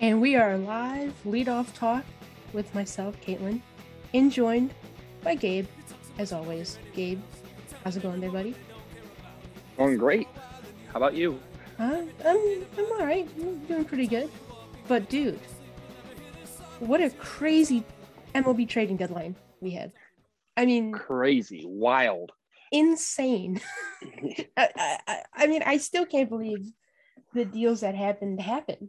And we are live, lead off talk with myself, Caitlin, and joined by Gabe, as always. Gabe, how's it going there, buddy? Going great. How about you? Uh, I'm, I'm all right. I'm doing pretty good. But, dude, what a crazy MLB trading deadline we had. I mean, Crazy, wild. insane. I, I, I mean, I still can't believe the deals that happened happened.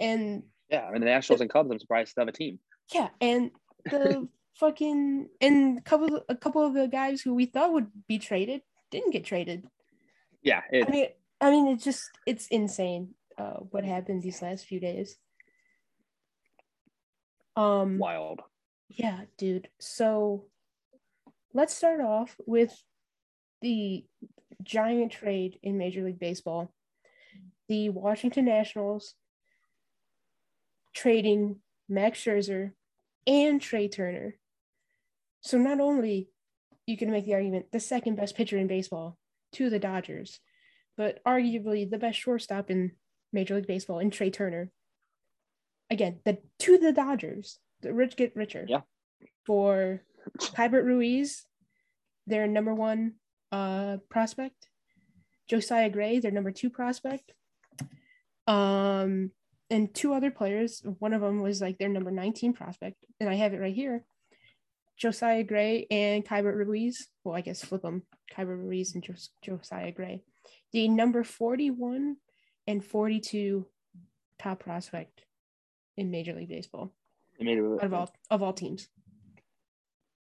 And Yeah, I mean the Nationals and Cubs. I'm surprised to have a team. yeah, and the fucking and a couple a couple of the guys who we thought would be traded didn't get traded. Yeah, it, I mean, I mean, it's just it's insane uh, what happened these last few days. Um, wild. yeah, dude. So let's start off with the giant trade in Major League Baseball. The Washington Nationals trading Max Scherzer and Trea Turner. So not only you can make the argument the second best pitcher in baseball to the Dodgers, but arguably the best shortstop in Major League Baseball in Trea Turner. Again, the to the Dodgers. The rich get richer. Yeah. For Keibert Ruiz, their number one uh, prospect. Josiah Gray, their number two prospect. Um, and two other players. One of them was like their number 19 prospect, and I have it right here. Josiah Gray and Keibert Ruiz. Well, I guess flip them. Keibert Ruiz and Jos- Josiah Gray. The number 41 and 42 top prospect in Major League Baseball it out of all of all teams.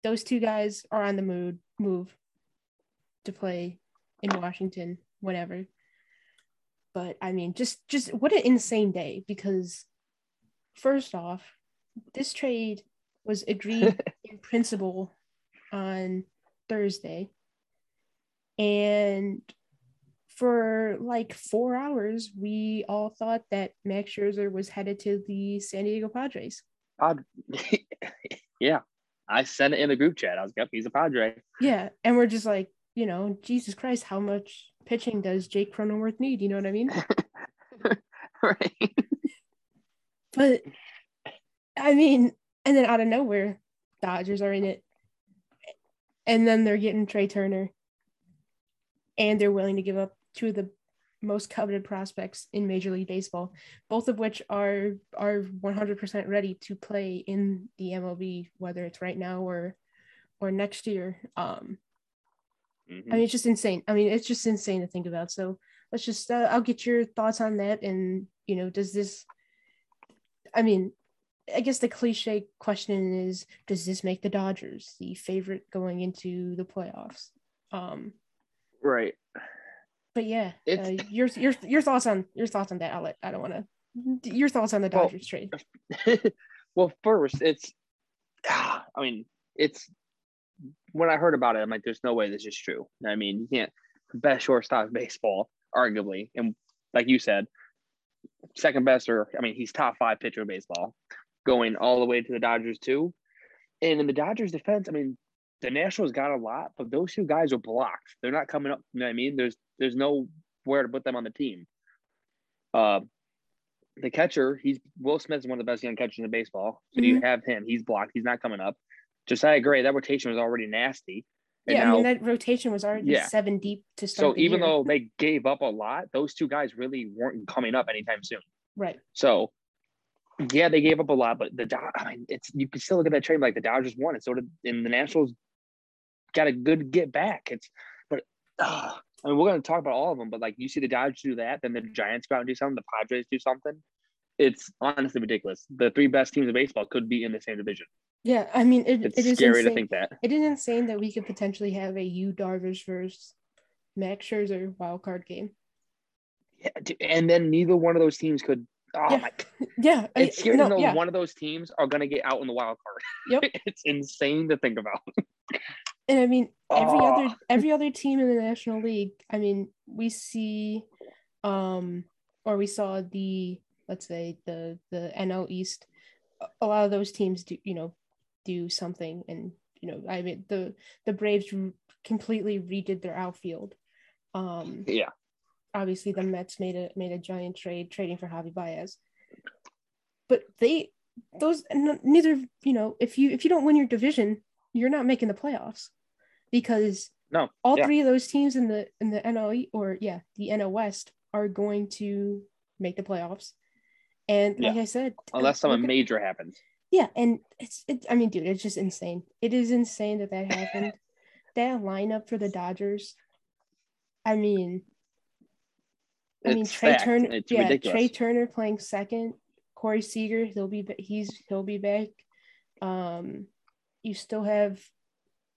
Those two guys are on the mood move to play in Washington whenever. But I mean, just just what an insane day because first off, this trade was agreed in principle on Thursday. And for like four hours, we all thought that Max Scherzer was headed to the San Diego Padres. Pod- yeah, I sent it in the group chat. I was like, yep, he's a Padre. Yeah, and we're just like, you know, Jesus Christ, how much pitching does Jake Cronenworth need? You know what I mean? right. But I mean, and then out of nowhere, Dodgers are in it, and then they're getting Trea Turner, and they're willing to give up two of the most coveted prospects in Major League Baseball, both of which are are 100% ready to play in the MLB, whether it's right now or or next year. Um, Mhm. I mean, it's just insane. I mean, it's just insane to think about. So let's just, uh, I'll get your thoughts on that. And, you know, does this, I mean, I guess the cliche question is, does this make the Dodgers the favorite going into the playoffs? Um, right. but yeah, uh, your, your, your thoughts on, your thoughts on that. I'll let, I don't want to, your thoughts on the Well, Dodgers trade. well, first, it's. ah, I mean, it's when I heard about it, I'm like, there's no way this is true. I mean, you can't best shortstop in baseball, arguably, and like you said, second best, or I mean, he's top five pitcher in baseball, going all the way to the Dodgers too. And in the Dodgers defense, I mean, the Nationals got a lot, but those two guys are blocked. They're not coming up. You know what I mean? There's there's no where to put them on the team. Uh, the catcher, he's Will Smith is one of the best young catchers in baseball. So you have him. He's blocked. He's not coming up. Josiah Gray, that rotation was already nasty. And Yeah, now, I mean, that rotation was already Yeah. seven deep to start. so even year. though they gave up a lot, those two guys really weren't coming up anytime soon. right. So yeah, they gave up a lot, but the Dod- I mean, it's you can still look at that trade like the Dodgers won it. So did and the Nationals got a good get back. It's but uh, I mean, we're gonna talk about all of them, but like you see the Dodgers do that, then the Giants go out and do something, the Padres do something. It's honestly ridiculous. The three best teams in baseball could be in the same division. Yeah, I mean, it, It's it is scary insane. to think that. It is insane that we could potentially have a Yu Darvish versus Max Scherzer wild card game. Yeah, and then neither one of those teams could. Oh Yeah. my! Yeah, I- It's scary no, to know yeah, one of those teams are gonna get out in the wild card. Yep. it's insane to think about. and I mean every Oh. other every other team in the National League. I mean, we see, um, or we saw the let's say the the NL East. a- A lot of those teams do you know do something, and you know I mean the the Braves completely redid their outfield. Um, Yeah. obviously the Mets made a made a giant trade trading for Javi Baez. but they those neither you know if you if you don't win your division, you're not making the playoffs because no all yeah. three of those teams in the in the NL or yeah the NL West are going to make the playoffs. And like Yeah. I said, unless something major happens. Yeah, and it's it. I mean, dude, it's just insane. It is insane that that happened. that lineup for the Dodgers. I mean, I mean Trea fact. Turner. It's yeah, ridiculous. Trea Turner playing second. Corey Seager, he'll be he's he'll be back. Um, you still have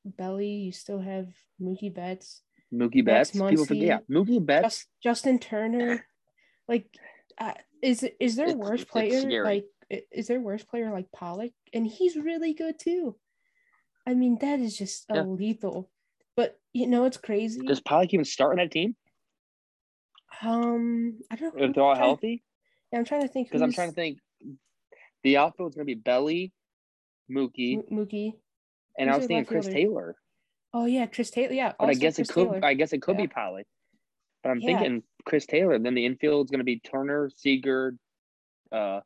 Belli. You still have Mookie Betts. Mookie Betts. People forget. Yeah, Mookie Betts. Just, Justin Turner. Like, uh, is is there It's- worse it's player? Like, is there a worse player like Pollock? And he's really good too. I mean, that is just a Yeah. lethal. But you know, it's crazy. Does Pollock even start on that team um, I don't know. if they're all healthy? Yeah, I'm trying to think. Because I'm trying to think. The outfield's gonna be Belli, Mookie, M- Mookie. and I was thinking Chris fielder? Taylor. Oh yeah, Chris Taylor. Yeah, But I guess Chris it could. Taylor. I guess it could Yeah. be Pollock. But I'm Yeah. thinking Chris Taylor. Then the infield's gonna be Turner, Seager, uh,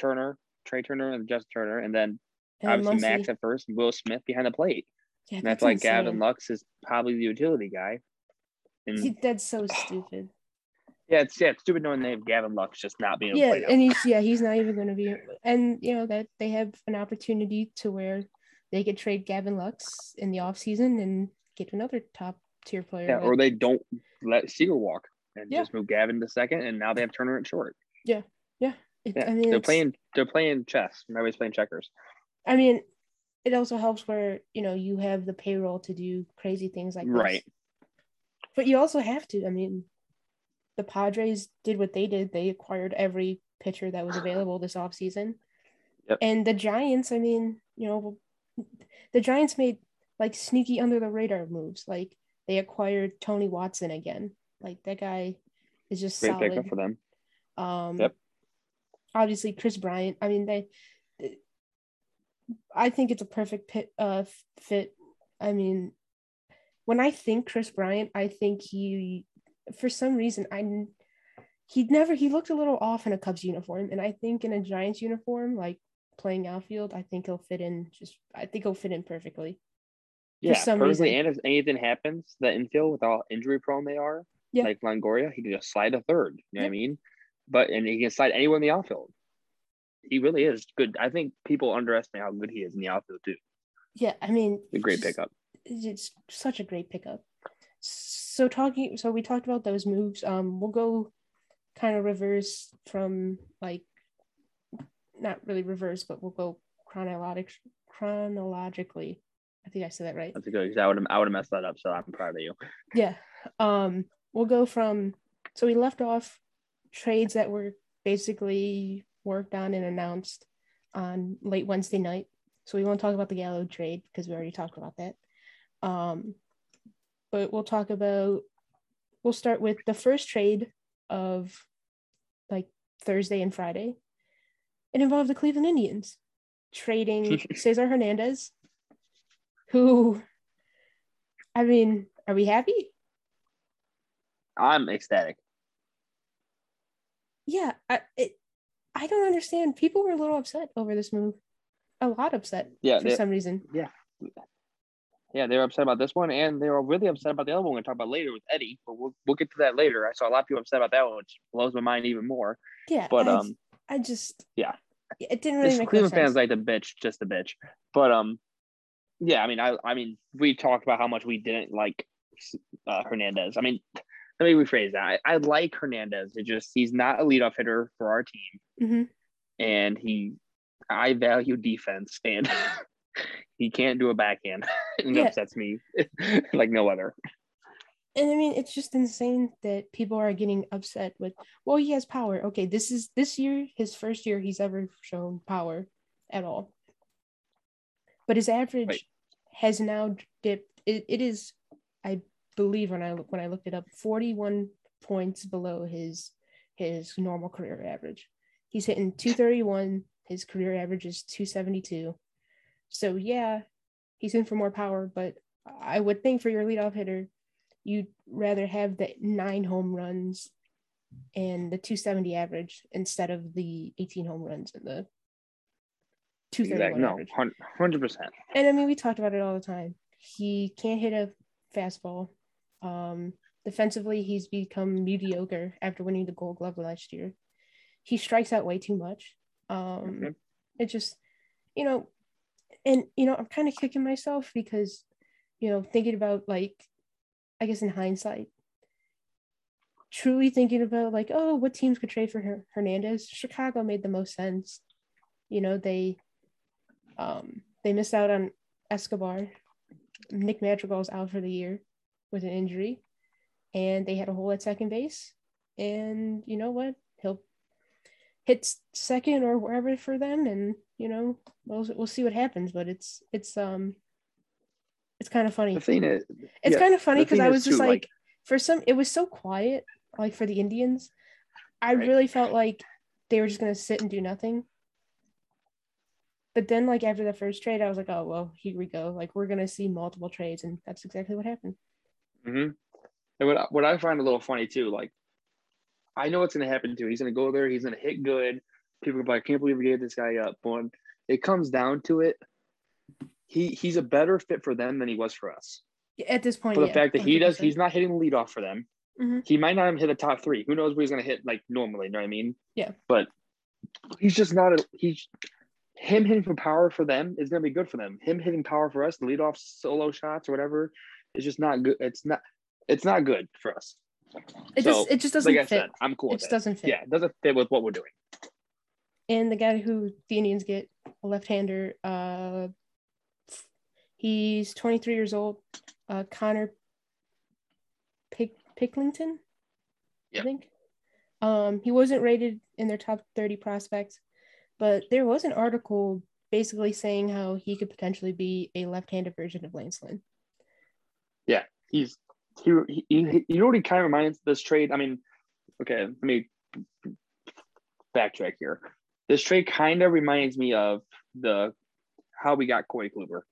Turner, Trea Turner, and Justin Turner, and then and obviously Muncy. Max at first, and Will Smith behind the plate. Yeah, And that's like Gavin. Lux is probably the utility guy. And He- That's so stupid. yeah, it's yeah, it's stupid knowing they have Gavin Lux just not being yeah to play and he's yeah he's not even going to be and you know that they have an opportunity to where they could trade Gavin Lux in the offseason and get another top tier player Yeah, or they don't let Seager walk and Yeah. just move Gavin to second, and now they have Turner at short. It- Yeah, I mean they're playing they're playing chess. Everybody's playing checkers. I mean it also helps where you know you have the payroll to do crazy things like this. Right. but you also have to I mean the Padres did what they did they acquired every pitcher that was available this offseason Yep. and the Giants I mean you know the Giants made like sneaky under the radar moves like they acquired Tony Watson again like that guy is just Great solid pickup for them. um, Yep. Obviously, Kris Bryant. I mean, they. I think it's a perfect pit, uh, fit. I mean, when I think Kris Bryant, I think he, for some reason, I, he'd never. He looked a little off in a Cubs uniform, and I think in a Giants uniform, like playing outfield, I think he'll fit in. Just, I think he'll fit in perfectly. Yeah, some perfectly. reason. And if anything happens, the infield with how injury prone they are, Yeah. like Longoria, he can just slide a third. You know what I mean? But and he can slide anywhere in the outfield. He really is good. I think people underestimate how good he is in the outfield too. Yeah, I mean, A great pickup. it's such a great pickup. So talking, so we talked about those moves. Um, we'll go kind of reverse from like, not really reverse, but we'll go chronologic chronologically. I think I said that right. That's a good. I would have I would have messed that up. So I'm proud of you. Yeah. Um, we'll go from so we left off trades that were basically worked on and announced on late Wednesday night. So we won't talk about the Gallo trade because we already talked about that. Um, but we'll talk about we'll start with the first trade of like Thursday and Friday. It involved the Cleveland Indians trading Cesar Hernandez, who I mean, are we happy? I'm ecstatic. Yeah, I it, I don't understand. People were a little upset over this move, a lot upset Yeah, for they- some reason. Yeah, yeah, they were upset about this one, and they were really upset about the other one we're gonna talk about later with Eddie. But we'll we'll get to that later. I saw a lot of people upset about that one, which blows my mind even more. Yeah, But I, um, I just yeah. it didn't really this make no Cleveland sense. fans like the bitch, just the bitch. But um, yeah, I mean, I I mean, we talked about how much we didn't like uh, Hernandez. I mean, let me rephrase that. I, I like Hernandez. It just he's not a leadoff hitter for our team, Mhm. and he I value defense, and he can't do a backhand. it Yeah. upsets me like no other. and I mean, it's just insane that people are getting upset with. Well, he has power. Okay, this is this year his first year he's ever shown power at all. But his average Right. has now dipped. It, it is, I believe when I look when I looked it up, forty one points below his his normal career average. He's hitting two thirty one. His career average is two seventy two. So yeah, he's in for more power, but I would think for your leadoff hitter, you'd rather have the nine home runs and the 270 average instead of the 18 home runs and the 231 Exactly. No, average. hundred percent. And I mean, we talked about it all the time. He can't hit a fastball. Um, defensively, he's become mediocre after winning the Gold Glove last year. He strikes out way too much. Um, Mhm. It just, you know, and you know, I'm kind of kicking myself because, you know, thinking about like, I guess in hindsight, truly thinking about like, oh, what teams could trade for Her- Hernandez? Chicago made the most sense. You know, they, um, they missed out on Escobar. Nick Madrigal's out for the year with an injury, and they had a hole at second base. And you know what? He'll hit second or wherever for them, and you know we'll we'll see what happens. But it's it's um it's kind of funny. The thing is, It's yeah, kind of funny because I was just too, like, like- for some, it was so quiet, like for the Indians. I Right. really felt like they were just gonna sit and do nothing. But then, like after the first trade, I was like, oh well, here we go. Like we're gonna see multiple trades, and that's exactly what happened. Hmm And what I- what I find a little funny too, like I know what's going to happen to. him. He's going to go there. He's going to hit good. People are like, I can't believe we gave this guy up. But when it comes down to it, he he's a better fit for them than he was for us. At this point, For the yeah, fact that he does, he's not hitting the lead off for them. Mhm. He might not even hit the top three. Who knows where he's going to hit like normally? You know what I mean? Yeah. But he's just not a he's him hitting for power for them is going to be good for them. Him hitting power for us, the lead off solo shots or whatever, is just not good. It's not. It's not good for us. it so, just it just doesn't like fit. said, I'm cool it with just it. doesn't fit. Yeah, it doesn't fit with what we're doing. And the guy who the Indians get, a left-hander, uh, he's 23 years old. Uh, Connor Pick Picklington, Yep. I think. Um, he wasn't rated in their top 30 prospects, but there was an article basically saying how he could potentially be a left-handed version of Lance Lynn. Yeah, he's he, he, he he kind of reminds this trade. I mean, okay, let me backtrack here. This trade kind of reminds me of the how we got Corey Kluber.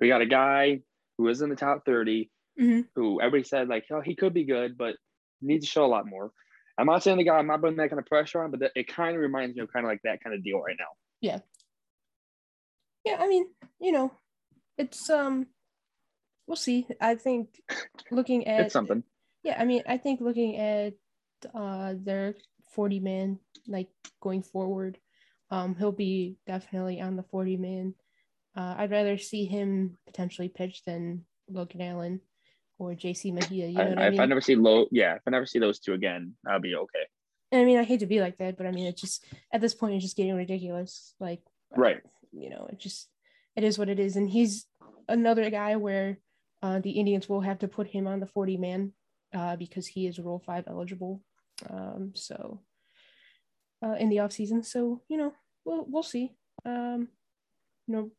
We got a guy who is in the top 30 Mhm. who everybody said like, oh, he could be good, but needs to show a lot more. I'm not saying the guy, I'm not putting that kind of pressure on, but that, it kind of reminds me of kind of like that kind of deal right now. Yeah. Yeah, I mean, you know, it's um, we'll see. I think looking at It's something. Yeah, I mean, I think looking at uh their 40 man like going forward, um he'll be definitely on the 40 man. Uh I'd rather see him potentially pitch than Logan Allen or JC Mejia, you know I, what I, I if I never see low, yeah, if I never see those two again, I'll be okay. And I mean, I hate to be like that, but I mean, it's just at this point it's just getting ridiculous. Like Right. you know, it just it is what it is and he's another guy where uh the Indians will have to put him on the 40 man uh because he is rule 5 eligible. Um so uh in the off season. So, you know, we'll we'll see. Um you know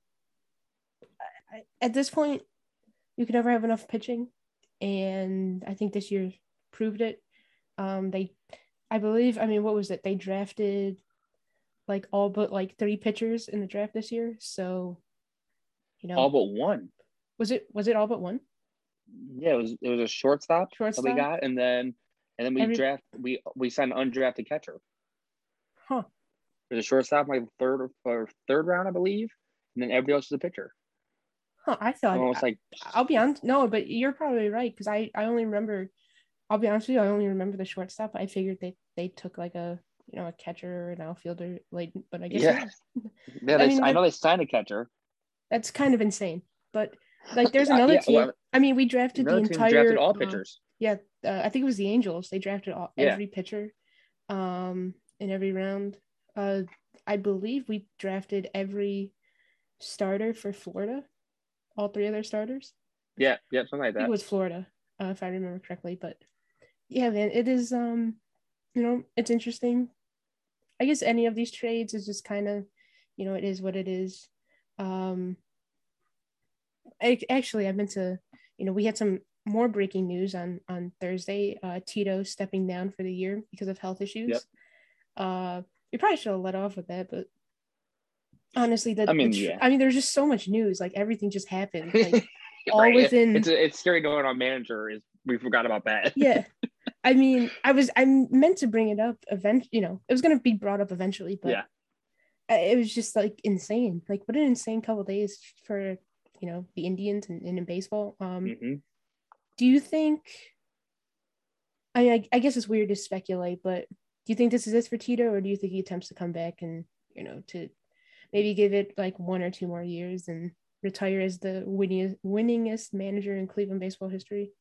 I, at this point you can never have enough pitching and I think this year proved it. Um they I believe I mean what was it? They drafted like all but like three pitchers in the draft this year. So, you know, All but one. Was it was it all but one? Yeah, it was it was a shortstop, that Shortstop? we got, and then and then we Every- draft we we signed an undrafted catcher. Huh. There's a shortstop like third or, third round, I believe, and then everybody else is a pitcher. Huh. I thought Almost like I'll be honest. No, but you're probably right because I I only remember. I'll be honest with you. I only remember the shortstop. I figured they they took like a you know a catcher or an outfielder late, but I guess Yeah. yeah, I they, I, mean, know they signed a catcher. that's kind of insane. But like, there's Uh, another yeah, team. well, I mean, we drafted the entire. drafted all uh, yeah, uh, I think it was the Angels. They drafted all, Yeah. every pitcher, um, in every round. Uh, I believe we drafted every starter for Florida, all three of their starters. yeah, yeah, something like that. it was Florida, uh, if I remember correctly. But yeah, man, it is. Um, you know, it's interesting. I guess any of these trades is just kind of, you know, it is what it is. Um, actually, I meant to, you know, we had some more breaking news on on Thursday. Uh, Tito stepping down for the year because of health issues. Yep. Uh, we probably should have let off with that, but honestly, that I mean, tr- yeah. I mean, there's just so much news. Like everything just happened. Like, all Right, it- within- It's it's scary knowing our manager is. We forgot about that. yeah I mean, I was I meant to bring it up event, you know, it was gonna be brought up eventually, but Yeah. It was just like insane. Like what an insane couple days for you know the Indians and, and in baseball. Um, Mhm. do you think? I mean, I, I guess it's weird to speculate, but do you think this is it for Tito, or do you think he attempts to come back and you know to maybe give it like one or two more years and retire as the winningest winningest manager in Cleveland baseball history?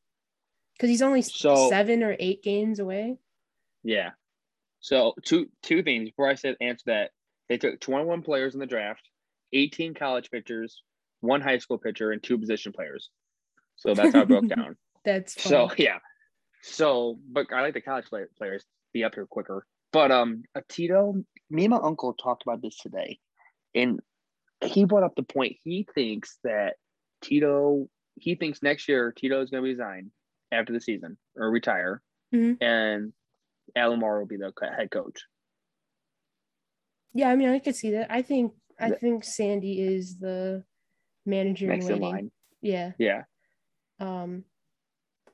Because he's only So- seven or eight games away. Yeah. So two two things before I said answer that. They took 21 players in the draft, 18 college pitchers, one high school pitcher, and two position players. So that's how it broke down. That's So yeah. So, but I like the college play- players be up here quicker. But um, Tito, me and my uncle talked about this today, and he brought up the point. He thinks that Tito, he thinks next year Tito is going to resign after the season or retire, Mhm. and Alomar will be the head coach. yeah, I mean, I could see that. I think I think Sandy is the manager in Next in waiting. line. Yeah. Yeah. Um,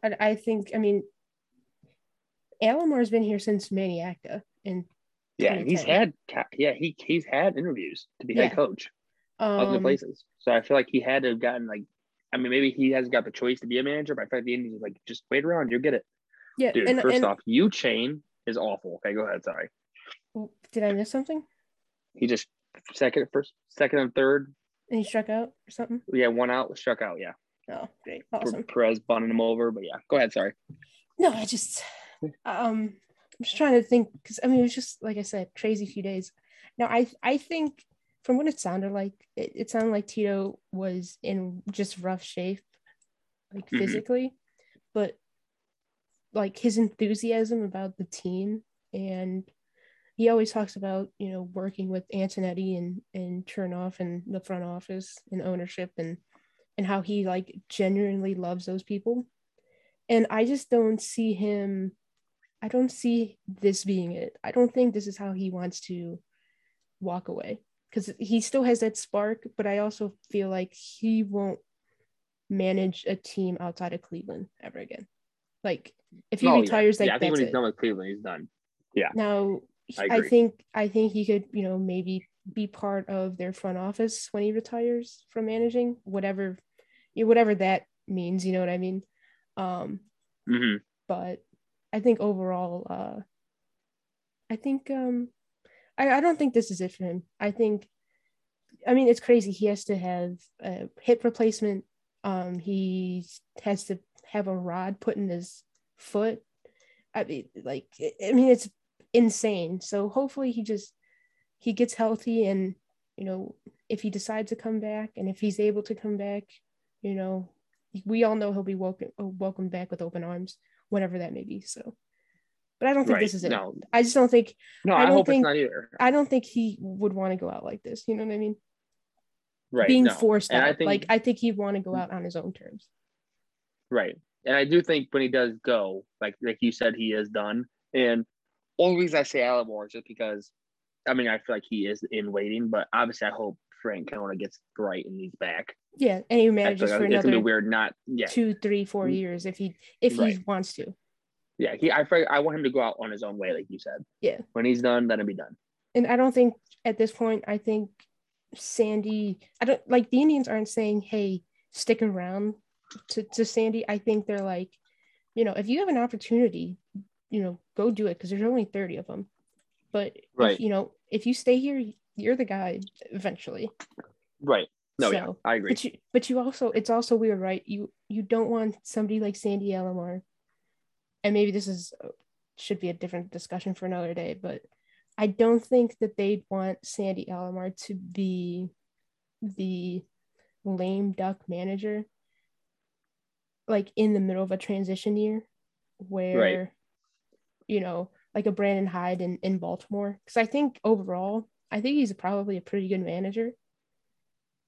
I, I think I mean, Alomar's been here since Manny Acta, and Yeah, he's had yeah he he's had interviews to be head Yeah. coach other um, places. So I feel like he had to have gotten like, I mean, maybe he hasn't got the choice to be a manager, but I feel like the Indians is like just wait around, you'll get it, yeah. dude. and, first and off, Yu Chang is awful. Okay, go ahead. Sorry, did I miss something? he just second, first, second, and third. And he struck out or something? Yeah, one out, struck out. Yeah, Oh, great, awesome. Perez bunting him over, but yeah, go ahead. Sorry. No, I just um I'm just trying to think because I mean it was just like I said, crazy few days. Now I I think from what it sounded like, it, it sounded like Tito was in just rough shape, like Mhm. physically, but like his enthusiasm about the team and he always talks about you know working with Antonetti and and Chernoff and the front office and ownership and and how he like genuinely loves those people and I just don't see him. I don't see this being it. I don't think this is how he wants to walk away because he still has that spark, but I also feel like he won't manage a team outside of Cleveland ever again. Like if he Oh, yeah. retires, like yeah, I think when he's it. done with Cleveland, he's done. Yeah. Now I I, think I think he could, you know, maybe be part of their front office when he retires from managing, whatever, yeah, whatever that means. You know what I mean? Um, hmm but I think overall, uh, I think um, I, I don't think this is it for him. I think, I mean, it's crazy. He has to have a hip replacement. Um, he has to have a rod put in his foot. I mean, like, I mean, it's insane. So hopefully he just he gets healthy and you know if he decides to come back and if he's able to come back, you know, we all know he'll be welcome uh, welcomed back with open arms whenever that may be. So, but I don't think Right. this is it. No, I just don't think no, I I, don't hope think- it's not either. I don't think he would want to go out like this. You know what I mean? Right. Being no. forced And out. I think- like I think he'd want to go mm. out on his own terms. Right. And I do think when he does go, like like you said, he is done. And only reason I say Alabama is just because, I mean, I feel like he is in waiting, but obviously I hope Francona gets right and he's back. Yeah, and he manages like for it's gonna be another weird. Not yeah, two, three, four Mm. years if he if he Right. wants to. yeah. He I I want him to go out on his own way, like you said. Yeah. When he's done, then it'll be done. and I don't think at this point, I think Sandy, I don't like the Indians aren't saying, hey, stick around to, to Sandy. I think they're like, you know, if you have an opportunity, you know, go do it because there's only 30 of them. But, if, Right. you know, if you stay here, you're the guy eventually. Right. No, yeah, I agree. But you, but you also, it's also weird, right? You, you don't want somebody like Sandy Alomar, and maybe this is uh, should be a different discussion for another day, but I don't think that they'd want Sandy Alomar to be the lame duck manager, like in the middle of a transition year, where, you know, like a Brandon Hyde in, in Baltimore. Because I think overall, I think he's probably a pretty good manager.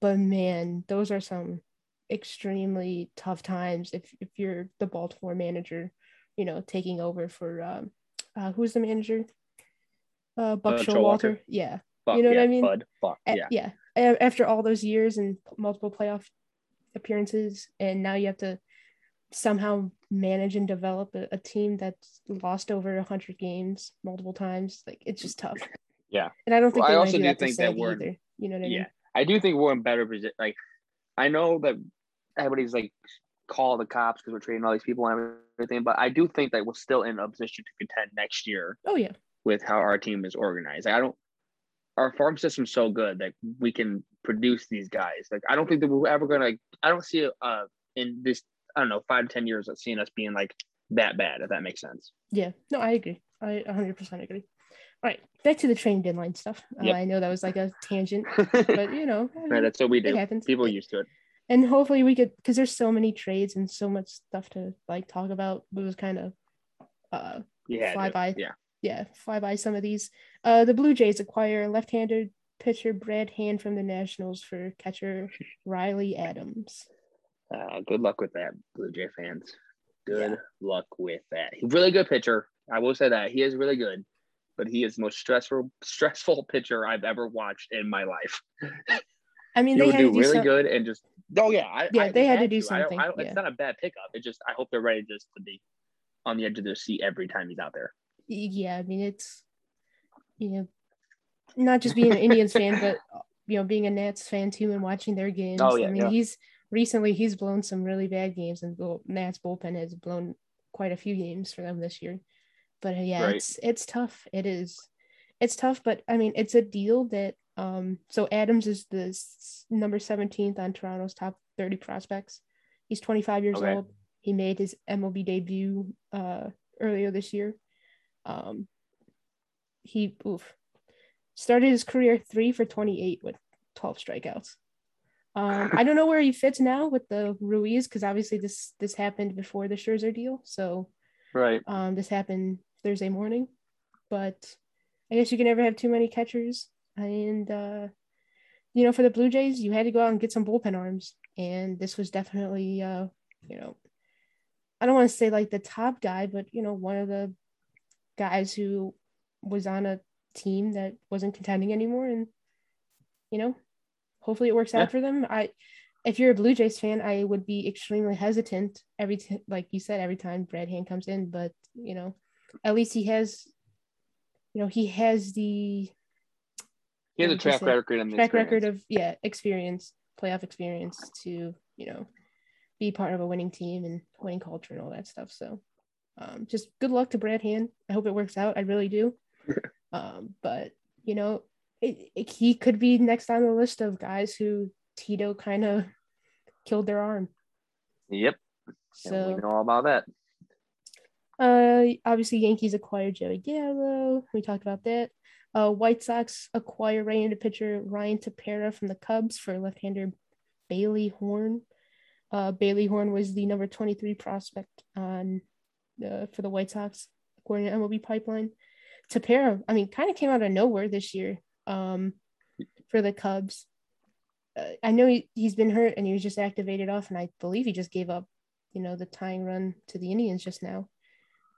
But man, those are some extremely tough times if, if you're the Baltimore manager, you know, taking over for um, uh, who's the manager? Uh, Buck Uh, Showalter. Yeah, Fuck, you know what I mean? Bud. Fuck. A- Yeah. yeah. After all those years and multiple playoff appearances, and now you have to somehow manage and develop a, a team that's lost over hundred games multiple times. Like it's just tough. Yeah, and I don't think Well, I also do do that to think that we're- either. You know what I yeah. mean? I do think we're in better position. Like, I know that everybody's like call the cops because we're trading all these people and everything, but I do think that we're still in a position to contend next year Oh yeah, with how our team is organized. Like, I don't. Our farm system's so good that we can produce these guys. Like I don't think that we're ever gonna. I don't see uh in this. I don't know five to ten years of seeing us being like that bad. If that makes sense. yeah. No, I agree. I 100 percent agree. All right, back to the train deadline stuff. Uh, I know that was like a tangent, but you know, I right, that's what we do. happens. People are used to it. and hopefully we could because there's so many trades and so much stuff to like talk about. It was kind of uh Yeah. Fly by. Yeah. yeah, fly by some of these. Uh, the Blue Jays acquire left-handed pitcher Brad Hand from the Nationals for catcher Riley Adams. Uh, good luck with that, Blue Jay fans. Good Yeah. luck with that. He's really good pitcher. I will say that he is really good, but he is the most stressful stressful pitcher I've ever watched in my life. I mean, He they had do to do really some- good and just oh yeah, I, Yeah, I- they had to do something, I don't- yeah. It's not a bad pickup. It just I hope they're ready just to be on the edge of their seat every time he's out there. Yeah, I mean it's you know not just being an Indians fan, but you know being a Nats fan too and watching their games. Oh, yeah, I mean yeah. he's recently he's blown some really bad games, and Nats bullpen has blown quite a few games for them this year. But uh, yeah, Right. it's it's tough. It is, it's tough. But I mean, it's a deal that um. So Adams is the number seventeenth on Toronto's top thirty prospects. He's twenty five years Okay. old. He made his MLB debut uh earlier this year. Um, he oof started his career three for 28 with 12 strikeouts. Um, I don't know where he fits now with the Ruiz because obviously this this happened before the Scherzer deal, so Right. um, this happened Thursday morning. But I guess you can never have too many catchers, and uh, you know for the Blue Jays, you had to go out and get some bullpen arms, and this was definitely uh, you know I don't want to say like the top guy, but you know one of the guys who was on a team that wasn't contending anymore and you know hopefully it works Yeah. out for them. I if you're a blue jays fan i would be extremely hesitant every t- like you said every time brad hand comes in but you know at least he has you know he has the He has a What would you track say? record track record of yeah experience playoff experience to you know be part of a winning team and winning culture and all that stuff. So um, just good luck to brad hand. I hope it works out. I really do. Um, but you know it, it, he could be next on the list of guys who tito kind of killed their arm Yep. And so we know all about that. Uh, obviously Yankees acquired Joey Gallo. We talked about that. Uh, White Sox acquire right-handed pitcher Ryan Tepera from the Cubs for left-hander Bailey Horn. Uh, Bailey Horn was the number 23 prospect on uh, for the White Sox according to MLB Pipeline. Tepera, I mean, kind of came out of nowhere this year um, for the Cubs. Uh, I know he, he's been hurt and he was just activated off, and I believe he just gave up, you know, the tying run to the Indians just now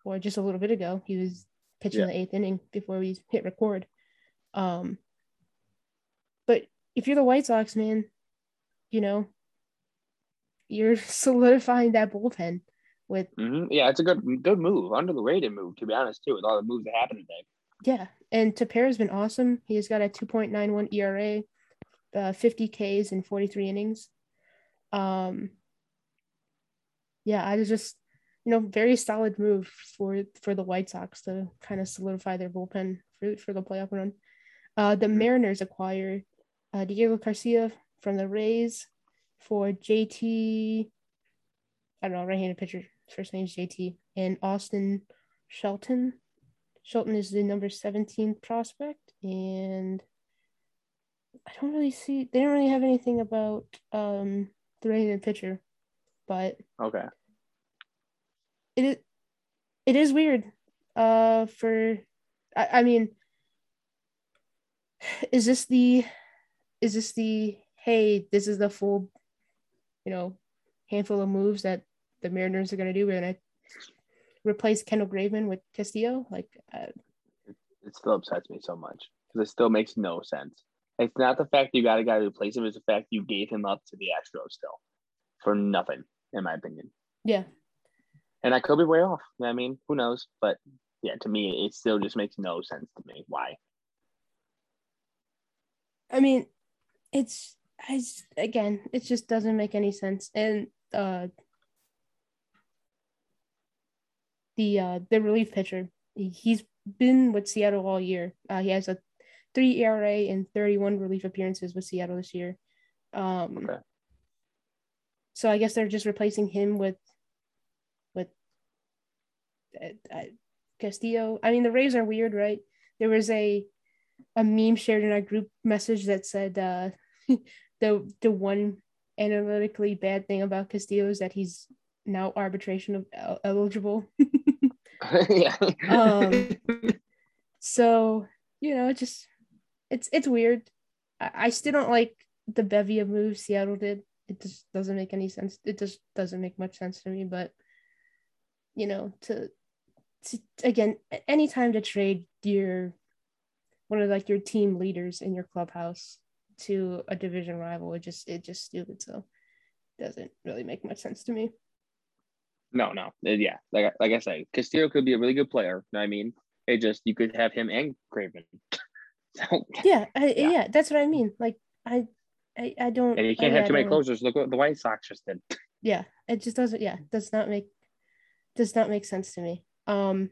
or just a little bit ago. He was pitching Yeah. the eighth inning before we hit record. Um, but if you're the White Sox, man, you know, you're solidifying that bullpen with hmm Yeah, it's a good good move, under the rated move, to be honest, too, with all the moves that happened today. yeah. And Tepera's been awesome. He's got a 2.91 ERA, uh, 50 Ks in 43 innings. Um, yeah, I was just you know very solid move for for the White Sox to kind of solidify their bullpen for for the playoff run. Uh, the Mariners acquire uh, Diego Garcia from the Rays for JT. I don't know, right-handed pitcher. First name is JT and Austin Shelton. Shelton is the number 17 prospect, and I don't really see. They don't really have anything about um the right-handed pitcher, but Okay. it is it is weird uh for I, I mean is this the is this the hey this is the full you know handful of moves that the mariners are going to do we're to replace kendall graveman with castillo like uh, It still upsets me so much because it still makes no sense. It's not the fact you got a guy to replace him; it's the fact you gave him up to the Astros still for nothing, in my opinion. yeah And I could be way off. I mean, who knows? But yeah, to me, it still just makes no sense to me. Why? I mean, it's I again, it just doesn't make any sense. And uh the uh the relief pitcher, he's been with Seattle all year. Uh, he has a three ERA and 31 relief appearances with Seattle this year. Um, okay. So I guess they're just replacing him with with uh, uh, Castillo. I mean, the Rays are weird, right? There was a a meme shared in our group message that said uh, the the one analytically bad thing about Castillo is that he's now arbitration of eligible. yeah. um, so you know, just it's it's weird. I, I still don't like the bevy of moves Seattle did. It just doesn't make any sense. It just doesn't make much sense to me. But you know, to, to again, anytime to trade your one of like your team leaders in your clubhouse to a division rival, it just it just stupid. So doesn't really make much sense to me. No, no, uh, yeah, like like I say, Castillo could be a really good player. I mean, it just you could have him and Craven. so, yeah, I, yeah, yeah, that's what I mean. Like I, I, I don't. And you can't I, have too many closers. Look what the White Sox just did. Yeah, it just doesn't. Yeah, does not make does not make sense to me. Um,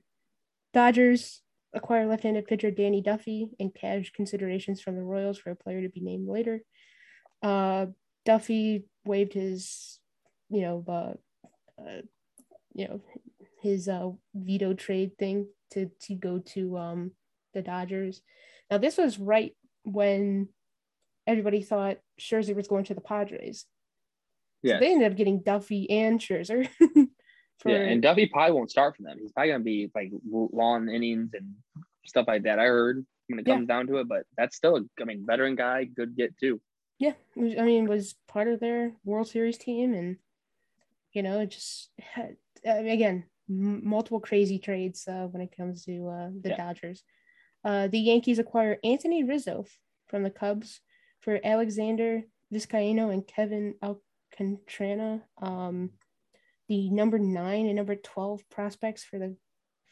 Dodgers acquire left-handed pitcher Danny Duffy and cash considerations from the Royals for a player to be named later. Uh, Duffy waived his, you know, uh, uh, you know, his uh, veto trade thing to to go to um the Dodgers. Now this was right when everybody thought Scherzer was going to the Padres. Yeah. So they ended up getting Duffy and Scherzer. for... Yeah, and Duffy probably won't start for them. He's probably gonna be like long innings and stuff like that. I heard when it comes yeah. down to it, but that's still a I mean veteran guy, good get too. Yeah, I mean was part of their World Series team, and you know it just had again m- multiple crazy trades uh, when it comes to uh, the yeah. Dodgers. Uh, the Yankees acquire Anthony Rizzo from the Cubs for Alexander Vizcaino and Kevin Alcantara. Um, the number nine and number 12 prospects for the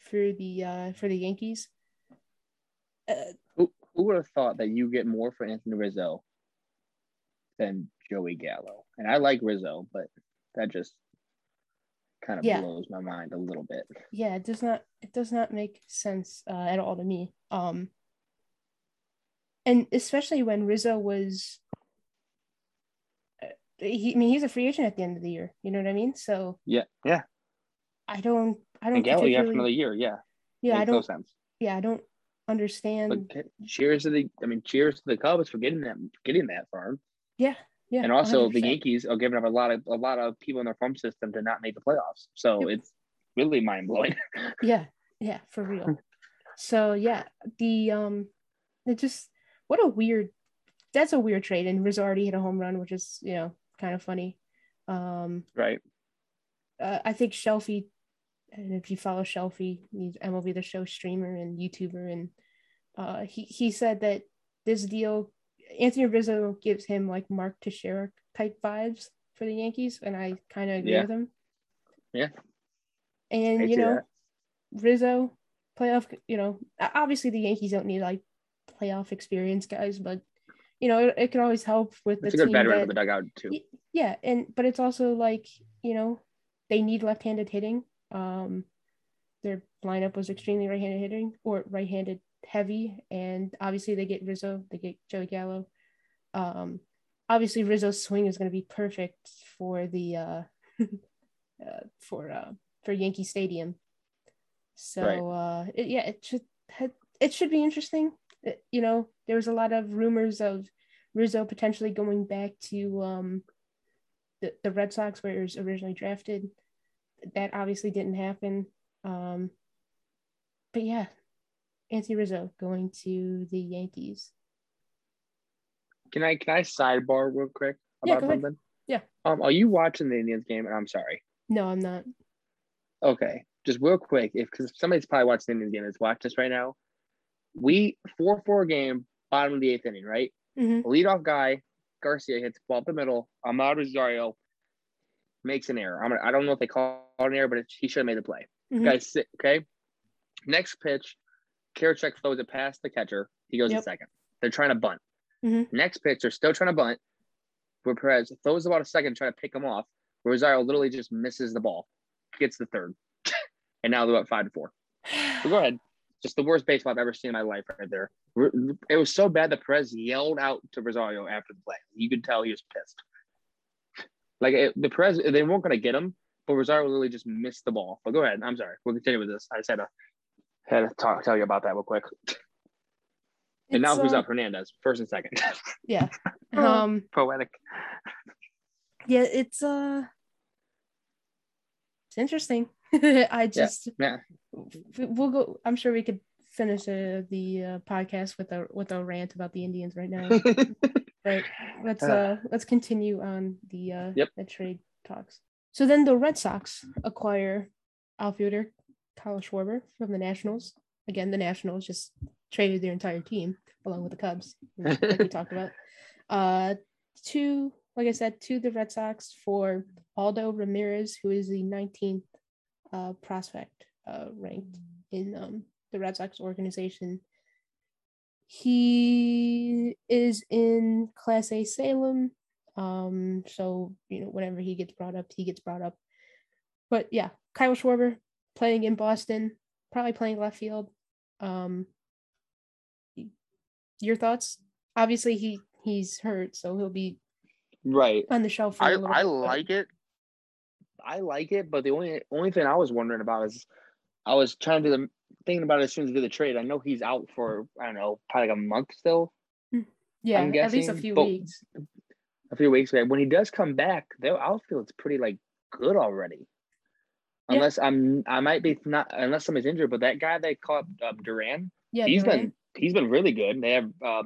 for the uh for the Yankees. Uh, who, who would have thought that you get more for Anthony Rizzo than Joey Gallo? And I like Rizzo, but that just kind of yeah. blows my mind a little bit. Yeah, it does not it does not make sense uh, at all to me. Um and especially when Rizzo was he, I mean, he's a free agent at the end of the year. You know what I mean? So yeah, yeah. I don't, I don't. And you have another year. Yeah. Yeah, I don't. No sense. Yeah, I don't understand. But cheers to the, I mean, cheers to the Cubs for getting that, getting that farm. Yeah, yeah. And also 100%. the Yankees are giving up a lot of a lot of people in their farm system to not make the playoffs. So yep. it's really mind blowing. yeah, yeah, for real. so yeah, the um, it just what a weird. That's a weird trade, and Rizzo already hit a home run, which is you know kind of funny. Um, right. Uh, I think Shelfie, and if you follow Shelfie, he's MLB the Show streamer and YouTuber, and uh, he he said that this deal, Anthony Rizzo gives him like Mark Teixeira type vibes for the Yankees, and I kind of agree yeah. with him. Yeah. And I you know, that. Rizzo playoff. You know, obviously the Yankees don't need like playoff experience guys, but you know, it, it can always help with it's the a good veteran of the dugout too. Yeah, and but it's also like you know they need left-handed hitting. Um, their lineup was extremely right-handed hitting or right-handed heavy, and obviously they get Rizzo, they get Joey Gallo. Um, obviously Rizzo's swing is going to be perfect for the uh, uh for uh for Yankee Stadium. So right. uh, it, yeah, it should it should be interesting you know, there was a lot of rumors of Rizzo potentially going back to um, the, the Red Sox where he was originally drafted. That obviously didn't happen. Um, but yeah, Anthony Rizzo going to the Yankees. Can I can I sidebar real quick about yeah, something? Yeah. Um, are you watching the Indians game? And I'm sorry. No, I'm not. Okay, just real quick, if because somebody's probably watching the Indians game is watching this right now we four four game, bottom of the eighth inning, right? Mm-hmm. Leadoff guy, Garcia hits ball up the middle. Amed Rosario makes an error. I'm gonna, I don't know if they call it an error, but it, he should have made the play. Mhm. Guys, sit, okay. Next pitch, Karinchak throws it past the catcher. He goes Yep. in second. They're trying to bunt. Mhm. Next pitch, they're still trying to bunt. Where Perez throws about a second, trying to pick him off. Rosario literally just misses the ball, gets the third, and now they're up five to four. So go ahead. Just the worst baseball I've ever seen in my life, right there. It was so bad that Perez yelled out to Rosario after the play. You could tell he was pissed. Like it, the Perez, they weren't going to get him, but Rosario literally just missed the ball. But go ahead. I'm sorry. We'll continue with this. I just had to had to talk, tell you about that real quick. And now who's uh, up? Hernandez, first and second. Yeah. Um. Poetic. Yeah. It's uh. It's interesting. I just Yeah. we'll go. I'm sure we could finish uh, the uh, podcast with a with a rant about the Indians right now. But let's Uh. uh let's continue on the uh Yep. the trade talks. So then the Red Sox acquire outfielder Kyle Schwarber from the Nationals. Again, the Nationals just traded their entire team along with the Cubs, like we talked about. Uh, to like I said, to the Red Sox for Aldo Ramirez, who is the 19th uh, prospect uh, ranked in um, the Red Sox organization. He is in Class A Salem. Um, so you know, whenever he gets brought up, he gets brought up. But yeah, Kyle Schwarber playing in Boston, probably playing left field. Um, your thoughts? Obviously, he he's hurt, so he'll be right. on the shelf. For a I little I bit, like it. I like it, but the only only thing I was wondering about is I was trying to do the thinking about it as soon as I did the trade. I know he's out for I don't know, probably like a month still, Yeah, I'm at least a few weeks. a few weeks. But when he does come back, their outfield's pretty like good already. Yeah. Unless I'm, I might be not unless somebody's injured. But that guy they call uh, Duran, Yeah, he's Duran, been he's been really good. They have uh,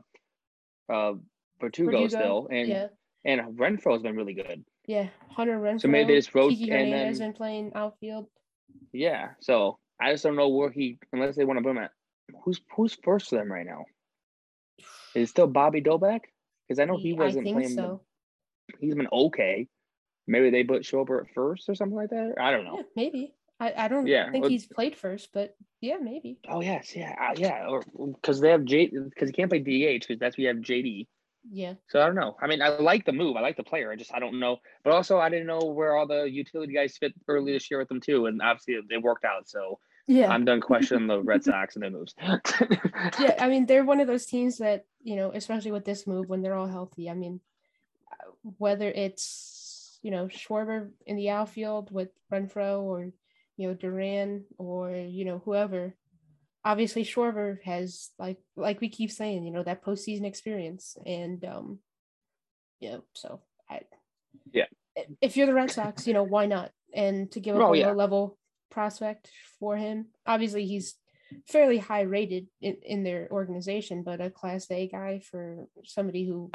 uh, Vertugo, Verdugo, still, and yeah, and Renfroe's been really good. yeah. Hunter Renfroe. So maybe just wrote- Kiki and then- been playing outfield. Yeah. So I just don't know where he unless they want to put him at. Who's who's first for them right now? Is it still Bobby Dalbec? Because I know he wasn't think playing. the- so. he's been okay. Maybe they put Schwarber at first or something like that. I don't know. Yeah, maybe. I, I don't Yeah, think well- he's played first, but yeah, maybe. Oh yes, yeah, uh, yeah. Or because they have J because he can't play DH because that's where you have JD. Yeah. So I don't know. I mean, I like the move. I like the player. I just I don't know. But also, I didn't know where all the utility guys fit early this year with them too. And obviously, they worked out. So Yeah. I'm done questioning the Red Sox and their moves. yeah, I mean, they're one of those teams that, you know, especially with this move when they're all healthy. I mean, uh, whether it's, you know, Schwarber in the outfield with Renfroe or, you know, Duran or, you know, whoever, obviously Schwarber has, like, like we keep saying, you know, that postseason experience. And, um, yeah, so I, Yeah. If you're the Red Sox, you know, why not? And to give up Oh, a yeah. low level prospect for him, obviously he's fairly high rated in, in their organization, but a class A guy for somebody who,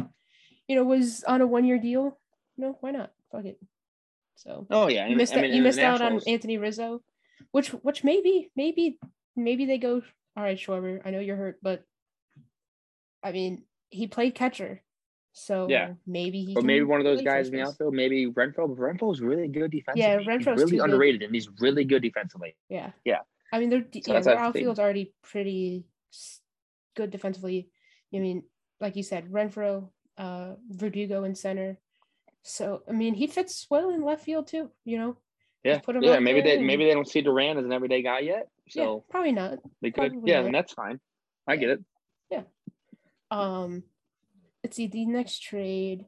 you know, was on a one year deal. No, why not? Fuck it. So oh yeah, you missed I out, mean, you missed out on Anthony Rizzo, which which maybe maybe maybe they go all right, Schwarber. I know you're hurt, but I mean he played catcher, so Yeah. maybe he. Or maybe one of those guys in the outfield. Maybe Renfroe. But Renfroe's really good defensively. Yeah, Renfroe's really too good. underrated, and he's really good defensively. Yeah. Yeah. I mean, their So yeah, their the outfield's already pretty good defensively. I mean, like you said, Renfroe, uh, Verdugo in center. So I mean, he fits well in left field too. You know. Yeah, put him yeah. Maybe they and- maybe they don't see Duran as an everyday guy yet. yeah, So probably not. they could. probably Yeah, not. then that's fine. I get it. Yeah. Um, let's see. The next trade,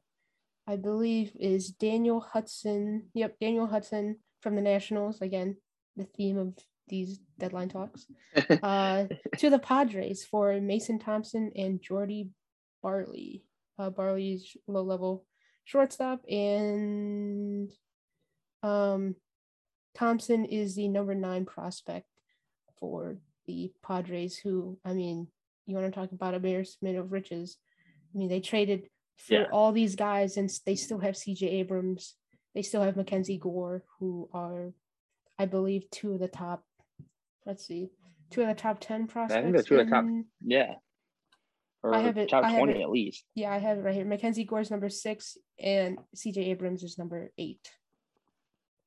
I believe, is Daniel Hudson. Yep, Daniel Hudson from the Nationals. Again, the theme of these deadline talks. uh, to the Padres for Mason Thompson and Jordy Barley. Uh, Barley's low level shortstop, and um, Thompson is the number nine prospect for the Padres. Who, I mean, you want to talk about embarrassment of riches? I mean, they traded for Yeah. all these guys, and they still have C.J. Abrams. They still have Mackenzie Gore, who are, I believe, two of the top. Let's see, two of the top ten prospects. they're two of the top- yeah. Or I have it- top I have twenty it- at least. Yeah, I have it right here. Mackenzie Gore is number six, and CJ Abrams is number eight.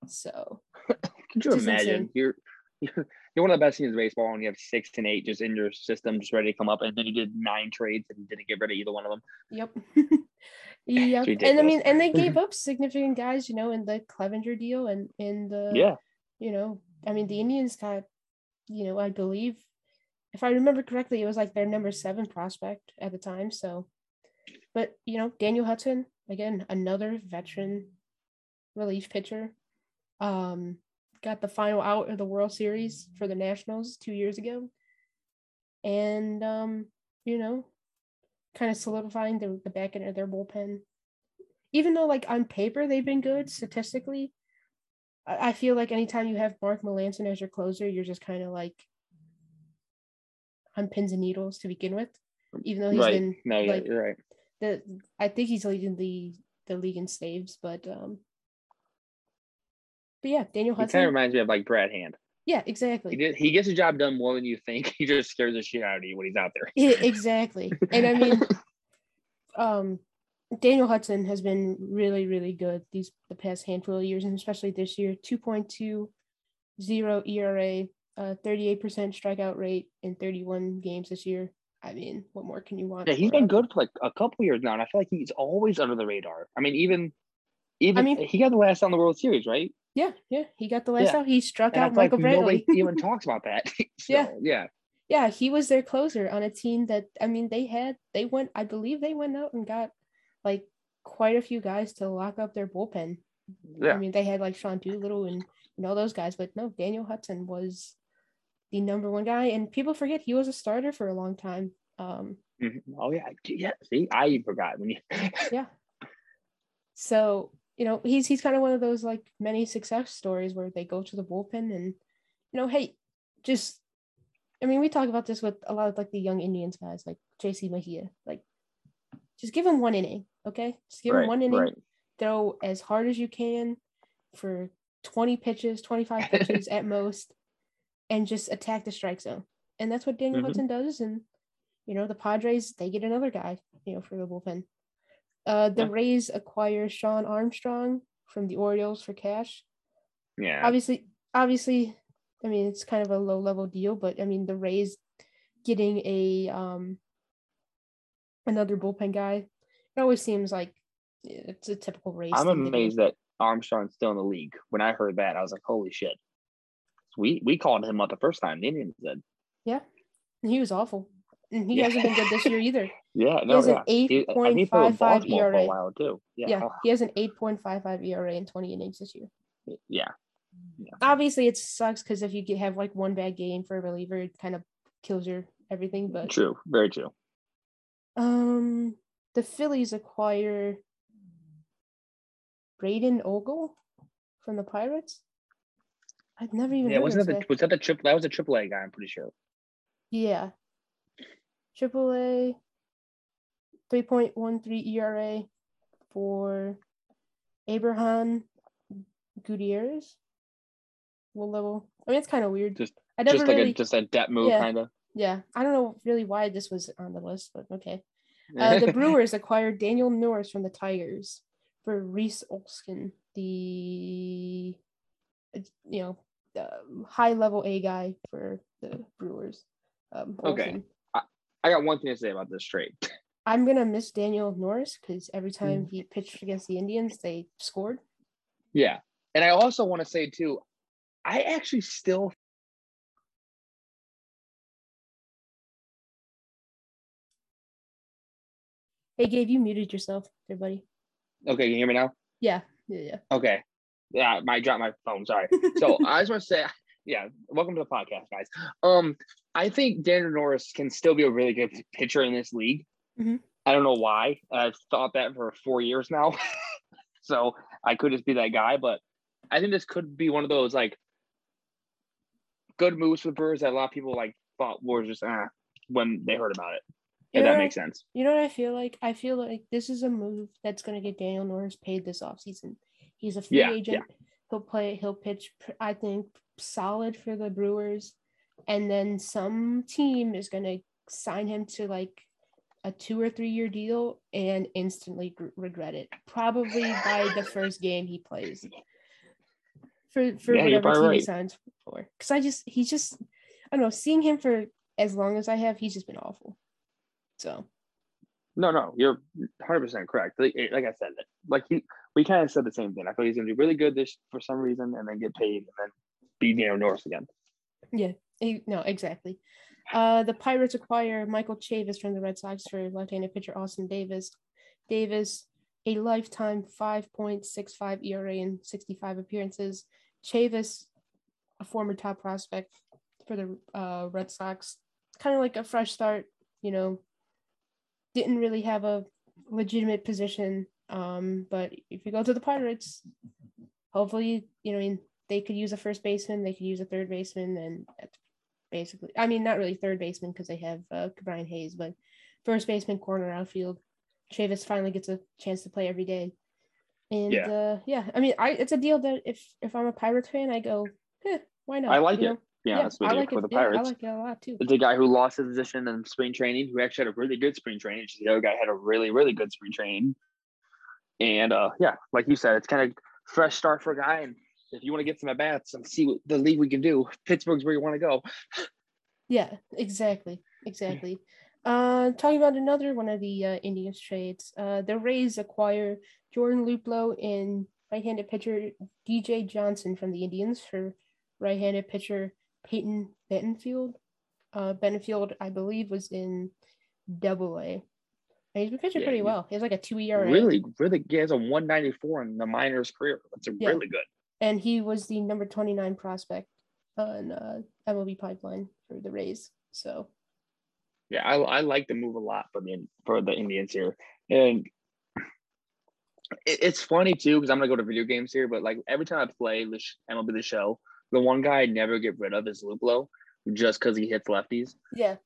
So Could you imagine? insane. You're, you're you're one of the best teams in baseball, and you have six and eight just in your system, just ready to come up, and then you did nine trades and didn't get rid of either one of them. Yep. yep. And I mean, and they gave up significant guys, you know, in the Clevinger deal and in the, yeah, you know, I mean, the Indians got, you know, I believe, if I remember correctly, it was like their number seven prospect at the time. So, but, you know, Daniel Hudson, again, another veteran relief pitcher, um, got the final out of the World Series for the Nationals two years ago. And, um, you know, kind of solidifying the, the back end of their bullpen. Even though, like, on paper, they've been good statistically, I, I feel like anytime you have Mark Melancon as your closer, you're just kind of like on pins and needles to begin with. Even though he's right. been no, like you're right. the, I think he's leading the the league in saves, but um, but yeah, Daniel He kind of reminds me of like Brad Hand. yeah, He exactly. did, he gets the job done more than you think. He just scares the shit out of you when he's out there. Yeah, exactly. And I mean, um, Daniel Hudson has been really, really good these the past handful of years, and especially this year. Two point two zero ERA, eight percent strikeout rate in thirty one games this year. I mean, what more can you want? Yeah, he's a- been good for like a couple years now, and I feel like he's always under the radar. I mean, even even mean- he got the last out on the World Series, right? Yeah, yeah, he got the last Yeah. out. He struck And I out like Michael Brantley. nobody even talks about that. So, Yeah. yeah, yeah, he was their closer on a team that I mean they had they went I believe they went out and got like quite a few guys to lock up their bullpen. Yeah. I mean they had like Sean Doolittle and you know those guys, but no, Daniel Hudson was the number one guy, and people forget he was a starter for a long time. Um, Mhm. Oh yeah, yeah. See, I even forgot when you. yeah. So you know he's he's kind of one of those like many success stories where they go to the bullpen and you know hey just I mean we talk about this with a lot of like the young Indians guys like JC Mejia like just give him one inning okay just give him one inning right. throw as hard as you can for 20 pitches 25 pitches at most and just attack the strike zone and that's what Daniel Mhm. Hudson does and you know the Padres they get another guy you know for the bullpen uh, the Yeah. Rays acquire Shawn Armstrong from the Orioles for cash. Yeah, Obviously, obviously, I mean it's kind of a low level deal, but I mean the Rays getting a um another bullpen guy. It always seems like it's a typical Rays. I'm thing to do. amazed that Armstrong's still in the league. When I heard that, I was like, "Holy shit!" We we called him up the first time. The Indians did. Yeah, he was awful, and he Yeah. hasn't been good this year either. Yeah, He no, has an yeah. He- I think he played with 8.55 Baltimore for a ERA. while too. Yeah, Yeah, he has an 8.55 ERA in 20 innings this year. yeah. Obviously, it sucks because if you get, have like one bad game for a reliever, it kind of kills your everything. But True, very true. Um, the Phillies acquire Braeden Ogle from the Pirates. I've never even Yeah, wasn't that the, was that the triple? That was a triple A guy. I'm pretty sure. Yeah. Triple A, three point one three ERA for Abrahan Gutierrez. What level? I mean, it's kind of weird. Just I never just like really. a just a depth move, Yeah. kind of. yeah, I don't know really why this was on the list, but okay. Uh, the Brewers acquired Daniel Norris from the Tigers for Reese Olson, the you know uh, high level A guy for the Brewers. Um, Okay. Olson. I got one thing to say about this trade. I'm gonna miss Daniel Norris because every time Mm. he pitched against the Indians, they scored. Yeah, and I also want to say too, I actually still Hey, Gabe, you muted yourself, everybody. okay. Can you hear me now? Yeah, yeah, yeah. Okay. Yeah, I dropped my phone. Sorry. So I just want to say, yeah, welcome to the podcast, guys. Um, I think Daniel Norris can still be a really good pitcher in this league. Mhm. I don't know why. I've thought that for four years now. so I could just be that guy, but I think this could be one of those like good moves for the Brewers that a lot of people like thought were just ah when they heard about it. If Yeah. that makes sense. You know what I feel like? I feel like this is a move that's going to get Daniel Norris paid this offseason. He's a free Yeah, agent. He'll play, he'll pitch, I think, solid for the Brewers. And then some team is going to sign him to like a two or three year deal and instantly gr- regret it. Probably by the first game he plays. for for Yeah, whatever team probably he signs for. Because I just he's just I don't know. Seeing him for as long as I have, he's just been awful. So No, no, you're 100 percent correct. Like, like I said, like he, we kind of said the same thing. I thought he's gonna do really good this for some reason, and then get paid, and then be Daniel Norris again. yeah, he, no, exactly. Uh, the Pirates acquire Michael Chavis from the Red Sox for left-handed pitcher Austin Davis. Davis, a lifetime 5.65 ERA in 65 appearances. Chavis, a former top prospect for the uh, Red Sox, kind of like a fresh start. You know, didn't really have a legitimate position. Um, but if you go to the Pirates, hopefully, you know, I mean, they could use a first baseman, they could use a third baseman, and that's basically, I mean, not really third baseman because they have uh, Brian Hayes, but first baseman, corner, outfield. Chavis finally gets a chance to play every day. And Yeah. uh, yeah, I mean, I it's a deal that if if I'm a Pirates fan, I go, eh, why not? I like you it. know? To be honest with I you, like for it. the yeah, I like it a lot too. it's a guy who lost his position in spring training, who actually had a really good spring training. The other guy had a really, really good spring training, and uh, yeah, like you said, it's kind of fresh start for a guy. And if you want to get some at bats and see what the league we can do, Pittsburgh's where you want to go. Yeah, exactly, exactly. Uh, talking about another one of the uh, Indians trades, uh, the Rays acquire Jordan Luplow and right-handed pitcher DJ Johnson from the Indians for right-handed pitcher Peyton Benfield. Uh, Bentonfield, I believe, was in Double A. He's been pitching Yeah, pretty well. He has like a two ERA. Really, really, he has a 194 in the minors career. That's a Yeah. really good. and he was the number 29 prospect on uh, MLB pipeline for the Rays. So Yeah, I, I like the move a lot for the for the Indians here, and it, it's funny too because I'm gonna go to video games here, but like every time I play the MLB the Show, the one guy I never get rid of is Luplow, just because he hits lefties, yeah.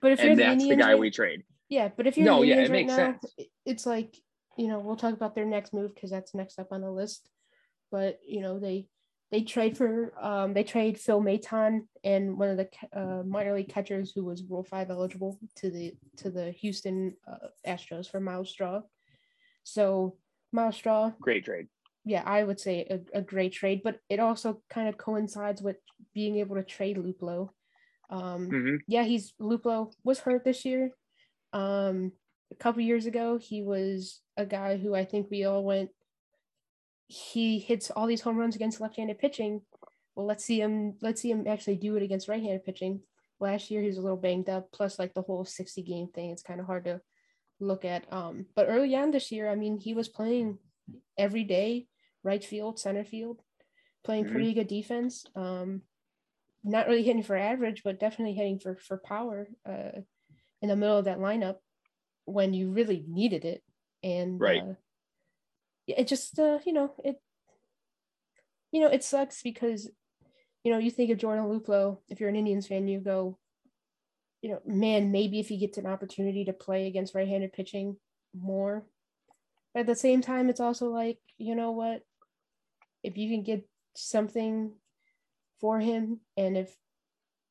But if you're and the that's Indians, the guy we trade. Yeah. But if you're No, the yeah, it right makes now, sense. it's like you know we'll talk about their next move because that's next up on the list. But you know they they trade for um they trade Phil Maton and one of the uh, minor league catchers who was Rule Five eligible to the to the Houston uh, Astros for Myles Straw. So Myles Straw Great trade. yeah, I would say a, a great trade, but it also kind of coincides with being able to trade Luplow. Um, hmm yeah, he's Luplow was hurt this year. Um, a couple years ago, he was a guy who I think we all went. He hits all these home runs against left-handed pitching. Well, let's see him. Let's see him actually do it against right-handed pitching. Last year, he was a little banged up. Plus, like the whole sixty-game thing, it's kind of hard to look at. Um, but early on this year, I mean, he was playing every day, right field, center field, playing pretty good defense. Um, not really hitting for average, but definitely hitting for for power uh, in the middle of that lineup when you really needed it. And Right. uh, yeah, it just uh, you know it you know it sucks because you know you think of Jordan Luplow. If you're an Indians fan, you go, you know, man, maybe if he gets an opportunity to play against right-handed pitching more. But at the same time, it's also like you know what, if you can get something for him, and if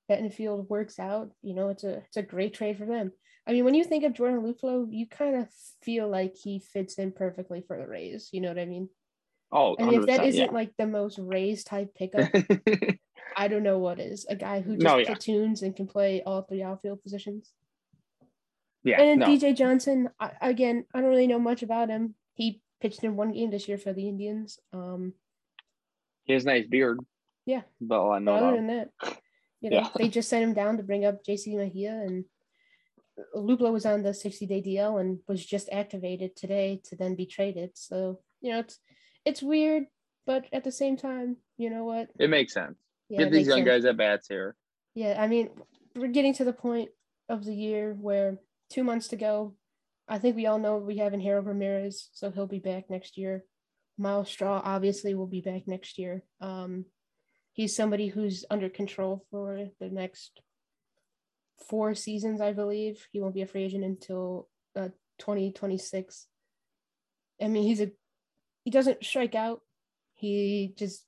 Battenfield works out, you know, it's a it's a great trade for them. I mean, when you think of Jordan Luplow, you kind of feel like he fits in perfectly for the Rays. You know what I mean? Oh, I mean, if that 100%, isn't like the most Rays type pickup, yeah. I don't know what is. A guy who just No, yeah. platoons and can play all three outfield positions. yeah, and no. DJ Johnson, I, again, I don't really know much about him. He pitched in one game this year for the Indians. Um, he has nice beard. Yeah. but all I know other than that, you know, Yeah. they just sent him down to bring up JC Mejia, and Luplow was on the 60 day DL and was just activated today to then be traded. So you know, it's it's weird, but at the same time, you know what? It makes sense. Yeah, Get these young sense. guys at bats here. Yeah, I mean, we're getting to the point of the year where two months to go. I think we all know we have in Harold Ramirez, so he'll be back next year. Myles Straw obviously will be back next year. Um, he's somebody who's under control for the next four seasons, I believe. He won't be a free agent until uh, 2026. I mean, he's a he doesn't strike out. He just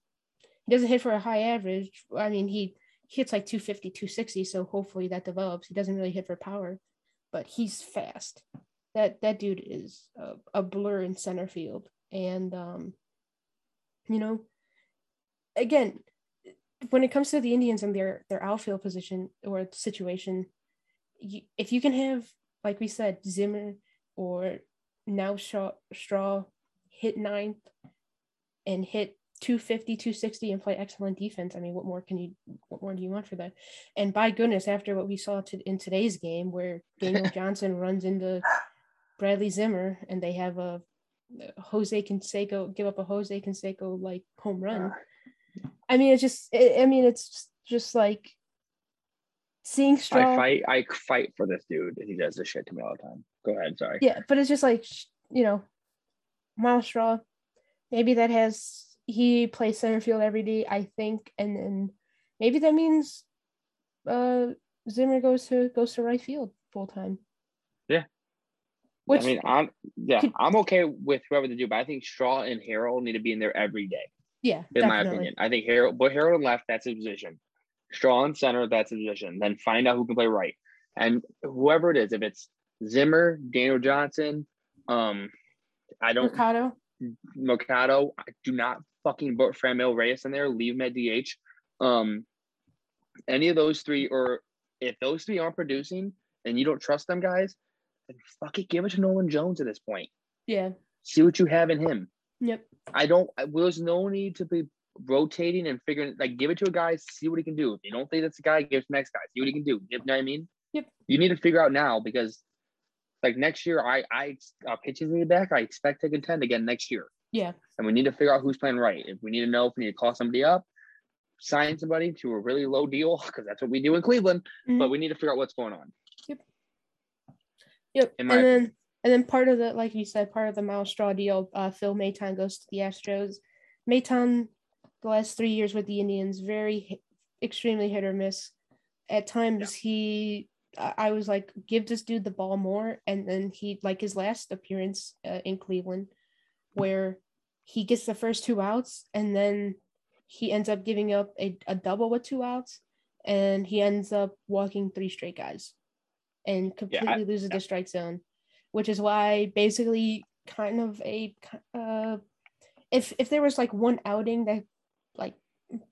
he doesn't hit for a high average. I mean, he hits like 250, 260, so hopefully that develops. He doesn't really hit for power, but he's fast. That that dude is a, a blur in center field. And um, you know, again, when it comes to the Indians and their their outfield position or situation, you, if you can have, like we said, Zimmer or now Shaw, Straw hit ninth and hit 250 260 and play excellent defense i mean what more can you what more do you want for that? And by goodness after what we saw to, in today's game where daniel johnson runs into bradley zimmer and they have a, a jose canseco give up a jose canseco like home run i mean it's just it, i mean it's just like seeing straw I fight. I fight for this dude, and he does this shit to me all the time. Go ahead. Sorry. yeah but it's just like you know myles straw maybe that has he plays center field every day, I think, and then maybe that means uh Zimmer goes to goes to right field full time. Yeah. Which I mean, I'm yeah, could, I'm okay with whoever they do, but I think Straw and Harold need to be in there every day. Yeah, in definitely. my opinion, I think Harold, but Harold left, that's his position. Straw and center, that's his position. Then find out who can play right, and whoever it is, if it's Zimmer, Daniel Johnson, um, I don't Mercado. Mercado, I do not fucking put Franmil Reyes in there, leave him at DH. Um, any of those three, or if those three aren't producing and you don't trust them guys, then fuck it, give it to Nolan Jones at this point. Yeah. See what you have in him. Yep. I don't. There's no need to be rotating and figuring. Like, give it to a guy, see what he can do. If you don't think that's the guy, give it to the next guy, see what he can do. You know what I mean? Yep. You need to figure out now because, like next year, I I uh, pitching me back. I expect to contend again next year. Yeah. And we need to figure out who's playing right. If we need to know if we need to call somebody up, sign somebody to a really low deal, because that's what we do in Cleveland. Mm-hmm. But we need to figure out what's going on. Yep. Yep. And then and then part of the like you said, part of the Myles Straw deal, uh, Phil Maton goes to the Astros. Maton, the last three years with the Indians, very extremely hit or miss. At times yeah. he I was like, give this dude the ball more. And then he, like his last appearance uh, in Cleveland, where he gets the first two outs and then he ends up giving up a, a double with two outs and he ends up walking three straight guys and completely yeah, I, loses yeah. the strike zone which is why basically kind of a uh if if there was like one outing that like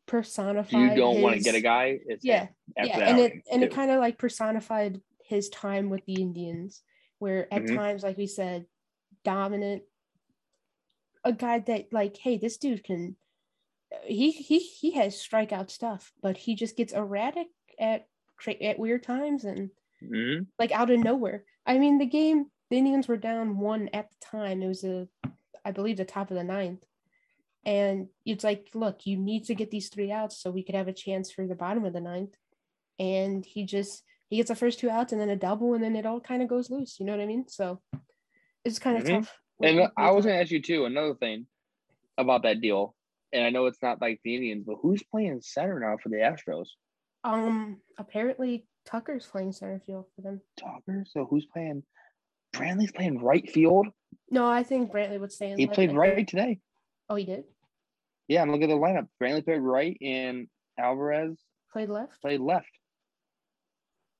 personified you don't want to get a guy yeah yeah and it and too. it kind of like personified his time with the indians where at mm-hmm. times like we said dominant a guy that like, hey, this dude can. He he he has strikeout stuff, but he just gets erratic at at weird times and mm-hmm. like out of nowhere. I mean, the game the Indians were down one at the time. It was a, I believe, the top of the ninth, and it's like, look, you need to get these three outs so we could have a chance for the bottom of the ninth. And he just he gets the first two outs and then a double, and then it all kind of goes loose. You know what I mean? So it's kind of mm-hmm. tough and I was gonna ask you too another thing about that deal, and I know it's not like the Indians, but who's playing center now for the Astros? Um, apparently Tucker's playing center field for them. Tucker. So who's playing? Brantley's playing right field. No, I think Brantley would stay in. He played right today. Oh, he did. Yeah, I'm looking at the lineup. Brantley played right, and Alvarez played left. Played left.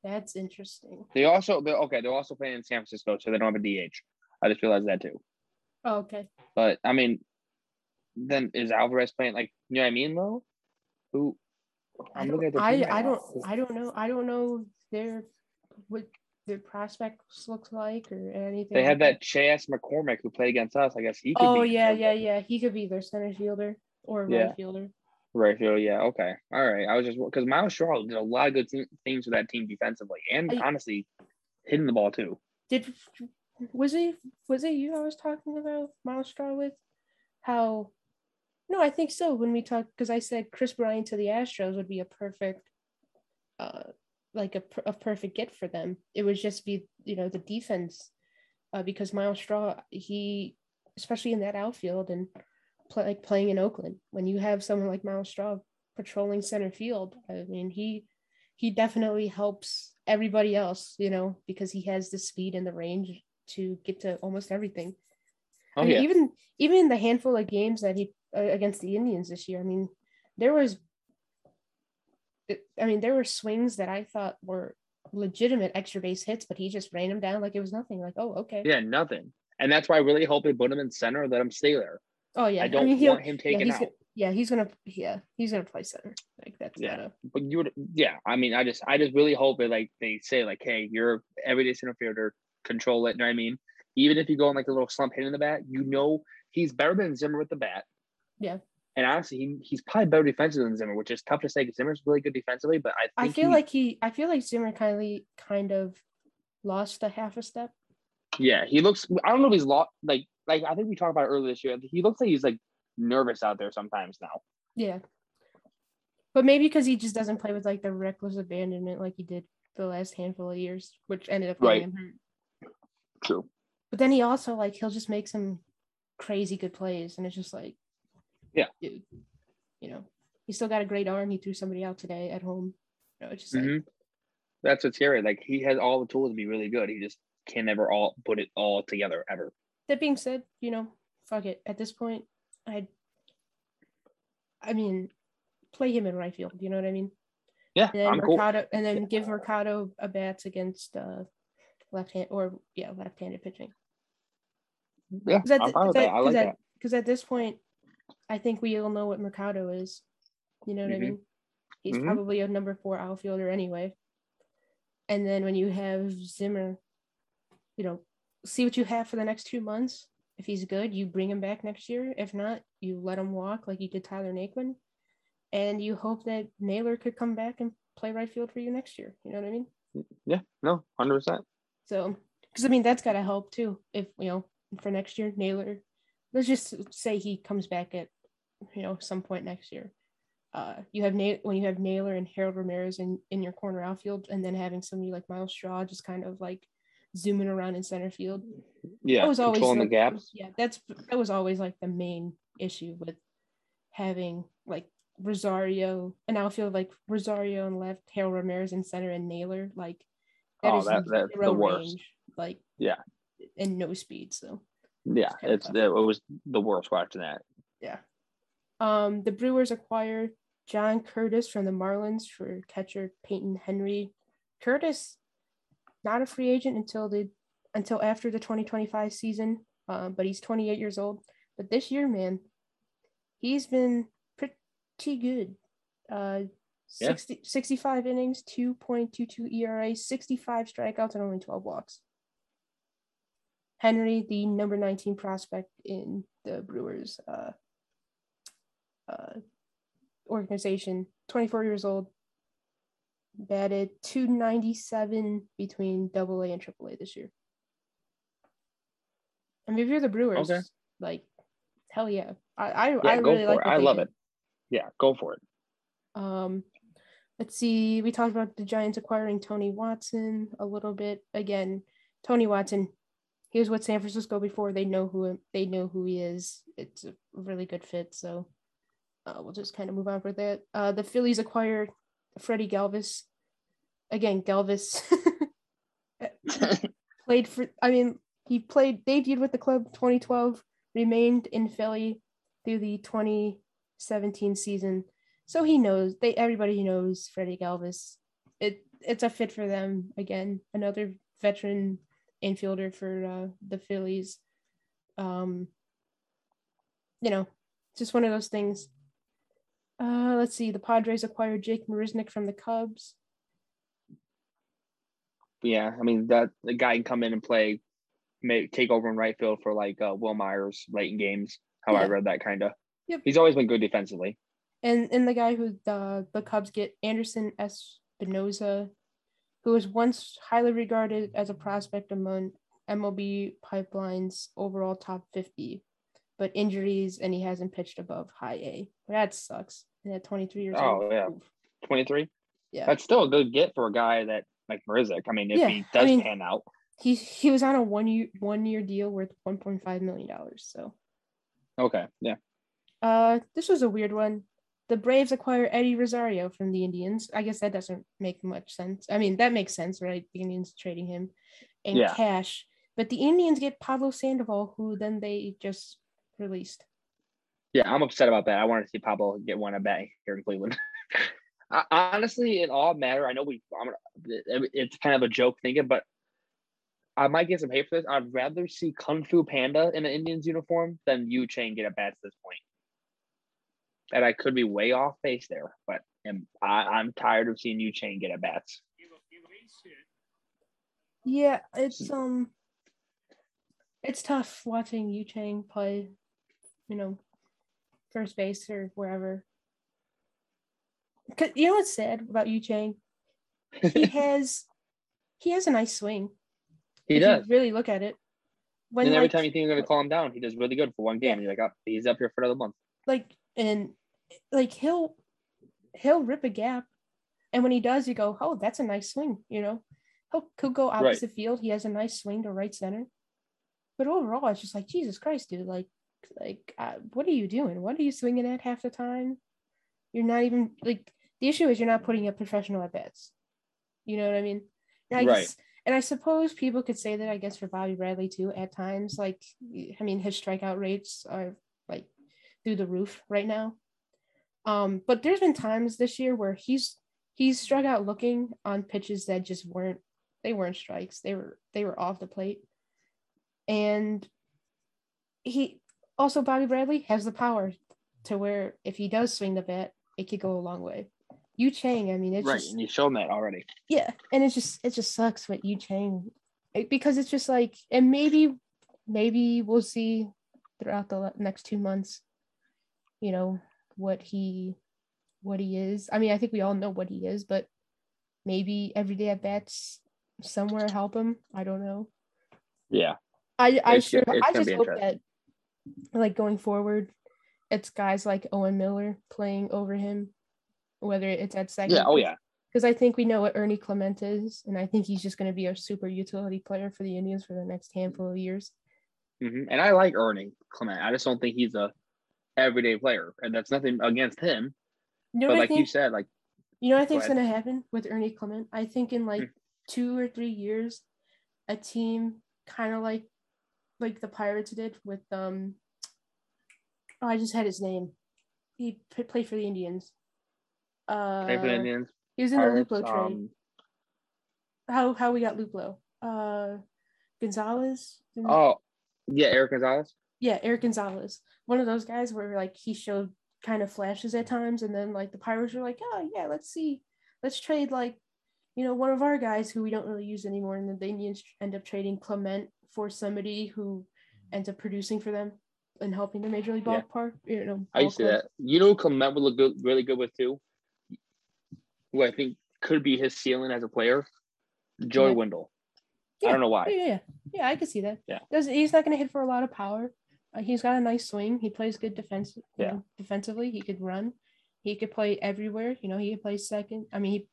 That's interesting. They also, they're, okay, they're also playing in San Francisco, so they don't have a DH. I just realized that too. Oh, okay. But I mean, then is Alvarez playing like you know what I mean though? Who I'm looking at the I, I don't I don't know I don't know their what their prospects looks like or anything. They have that Chas McCormick who played against us. I guess he could Oh yeah, yeah, yeah. He could be their center fielder or yeah. right fielder. Right fielder, yeah. Okay. All right. I was just because Myles Straw did a lot of good things for that team defensively and I, honestly hitting the ball too. Did was it was it you I was talking about Myles Straw with? How no, I think so. When we talked, because I said Kris Bryant to the Astros would be a perfect, uh, like a, a perfect get for them. It would just be you know the defense, uh, because Myles Straw he especially in that outfield and play, like playing in Oakland when you have someone like Myles Straw patrolling center field. I mean he he definitely helps everybody else, you know, because he has the speed and the range to get to almost everything. Oh, I mean, yeah. even even in the handful of games that he uh, against the Indians this year, I mean, there was I mean, there were swings that I thought were legitimate extra base hits, but he just ran them down like it was nothing. Like, oh, okay. Yeah, nothing. And that's why I really hope they put him in center, let him stay there. Oh yeah, I don't I mean, want him taken yeah, he's out. Gonna, Yeah, he's gonna. Yeah, he's gonna play center. Like that's Yeah. a. But you would, yeah. I mean, I just, I just really hope that like they say like, hey, you're everyday center fielder, control it. You know what I mean? Even if you go in like a little slump hitting the bat, you know he's better than Zimmer with the bat. Yeah. And honestly, he, he's probably better defensively than Zimmer, which is tough to say because Zimmer's really good defensively. But I I feel he- like he. I feel like Zimmer kind of kind of lost a half a step. yeah, he looks. I don't know if he's lost. Like, like I think we talked about earlier this year. He looks like he's like nervous out there sometimes now. Yeah. But maybe because he just doesn't play with like the reckless abandonment like he did the last handful of years, which ended up Right. him hurt. True. But then he also like he'll just make some crazy good plays, and it's just like, Yeah. dude, you know, he still got a great arm. He threw somebody out today at home. You know, it's just like, Mhm. That's what's scary. Like he has all the tools to be really good. He just can never all put it all together ever. that being said, you know, fuck it. At this point, I, I mean, play him in right field. You know what I mean? Yeah, And then I'm cool. And then give Mercado a bats against uh, left hand or yeah, left-handed pitching. Yeah, Because at, I'm fine with that. I like 'cause at- at this point, I think we all know what Mercado is. You know what Mhm. I mean? He's Mhm. probably a number four outfielder anyway. And then when you have Zimmer, you know, see what you have for the next two months. If he's good, you bring him back next year. If not, you let him walk like you did Tyler Naquin. And you hope that Naylor could come back and play right field for you next year. You know what I mean? Yeah, no, hundred percent. So, because I mean, that's got to help too. If, you know, for next year, Naylor, let's just say he comes back at, you know, some point next year. Uh, you have Na- when you have Naylor and Harold Ramirez in, in your corner outfield, and then having somebody like Myles Straw just kind of like zooming around in center field. Yeah, that was always controlling the gaps. Yeah, that's that was always like the main issue with having like Rosario an outfield like Rosario and left, Harold Ramirez in center, and Naylor like Oh, is that- that's the zero worst. like Yeah. and no speed. So Yeah, it's it was the worst watching that. yeah. Um, the Brewers acquired John Curtis from the Marlins for catcher Peyton Henry. Curtis, not a free agent until the until after the 2025 season, um, but he's 28 years old. But this year, man, he's been pretty good. Uh, Yeah. 60, 65 innings, 2.22 ERA, 65 strikeouts, and only 12 walks. Henry, the number 19 prospect in the Brewers uh, uh, organization, 24 years old, batted 297 between double A and triple A this year. I mean, if you're the Brewers, Okay. like, hell yeah. I, I, Yeah, I go really for like it. I love did. it. Yeah, go for it. Um, let's see. We talked about the Giants acquiring Tony Watson a little bit. Again, Tony Watson. He was with San Francisco before. They know who they know who he is. It's a really good fit. So uh, we'll just kind of move on for that. Uh, the Phillies acquired Freddie Galvis. Again, Galvis played for. I mean, he played debuted with the club 2012, remained in Philly through the 2017 season. So he knows they everybody knows Freddie Galvis. It it's a fit for them again. Another veteran infielder for uh, the Phillies. Um, you know, just one of those things. Uh, let's see. The Padres acquired Jake Marisnick from the Cubs. yeah, I mean that the guy can come in and play, may take over in right field for like uh, Wil Myers late in games. How I read that kind of. Yep. He's always been good defensively. and and the guy who the the Cubs get Anderson Espinoza, who was once highly regarded as a prospect among MLB pipelines overall top fifty, but injuries and he hasn't pitched above high A. That sucks. And at twenty three years old. Oh, old. yeah. Twenty three. Yeah. That's still a good get for a guy that like Marizik. I mean, if Yeah, he I does mean- pan out. He he was on a one year one year deal worth one point five million dollars. So Okay. Yeah. uh this was a weird one. The Braves acquire Eddie Rosario from the Indians. I guess that doesn't make much sense. I mean, that makes sense, right? The Indians trading him in Yeah. cash. But the Indians get Pablo Sandoval, who then they just released. Yeah, I'm upset about that. I want to see Pablo get one at bat here in Cleveland. I, honestly, in all matter, I know we. I'm it's kind of a joke thinking, but I might get some hate for this. I'd rather see Kung Fu Panda in an Indians uniform than Yu Chang get at bats at this point. And I could be way off base there, but am, I, I'm tired of seeing Yu Chang get at bats. Yeah, it's um, it's tough watching Yu Chang play, you know, first base or wherever. Cause you know what's sad about Yu Chang? He has, he has a nice swing. he if does. You really look at it. When and every like, time you think you're gonna calm down, he does really good for one game. You're like, oh, he's up here for another month. like and like he'll he'll rip a gap. And when he does you go oh that's a nice swing you know? He'll, he'll go opposite field. He has a nice swing to right center. But overall it's just like jesus christ dude like like uh, what are you doing? What are you swinging at half the time? You're not even like the issue is you're not putting up professional at bats. You know what i mean? And I Right. guess- and i suppose people could say that i guess for bobby bradley too at times like i mean his strikeout rates are like through the roof right now. Um, but there's been times this year where he's he's struck out looking on pitches that just weren't they weren't strikes. They were they were off the plate. And he also Bobby Bradley has the power to where if he does swing the bat, it could go a long way. Yu Chang, I mean, it's right, just and you've shown that already. yeah, and it's just it just sucks what Yu Chang it- because it's just like and maybe maybe we'll see throughout the next two months, you know what he what he is. I mean, I think we all know what he is, but maybe every day at bats somewhere help him. I don't know. Yeah, I I It's sure I just hope that like going forward, it's guys like Owen Miller playing over him, whether it's at second. yeah, oh yeah, Because I think we know what Ernie Clement is, and I think he's just going to be a super utility player for the Indians for the next handful of years. hmm and I like Ernie Clement. I just don't think he's a everyday player, and that's nothing against him. You know But like I you said, like You know what I think's ahead. going to happen with Ernie Clement? I think in like Hmm. two or three years, a team kind of like like the Pirates did with um. Oh, I just had his name. He p- played for the Indians. Uh, play for the Indians, he was in Pirates, the Luplow trade. um, how how we got Luplow? Uh, Gonzalez. oh yeah, Erik Gonzalez. Yeah, Erik Gonzalez, one of those guys where like he showed kind of flashes at times, and then like the Pirates were like, oh yeah, let's see, let's trade like, you know, one of our guys who we don't really use anymore, and then the Indians end up trading Clement for somebody who ends up producing for them and helping the Major League Yeah. Ballpark. You know, I used to that. You know, Clement would look good, really good with too. Who I think could be his ceiling as a player, Joey Yeah. Wendle. Yeah. I don't know why. Yeah, yeah, yeah, yeah, I could see that. Yeah. Does he's not going to hit for a lot of power. Uh, he's got a nice swing. He plays good defense. Yeah. know, defensively, he could run. He could play everywhere. You know, he could play second. I mean, he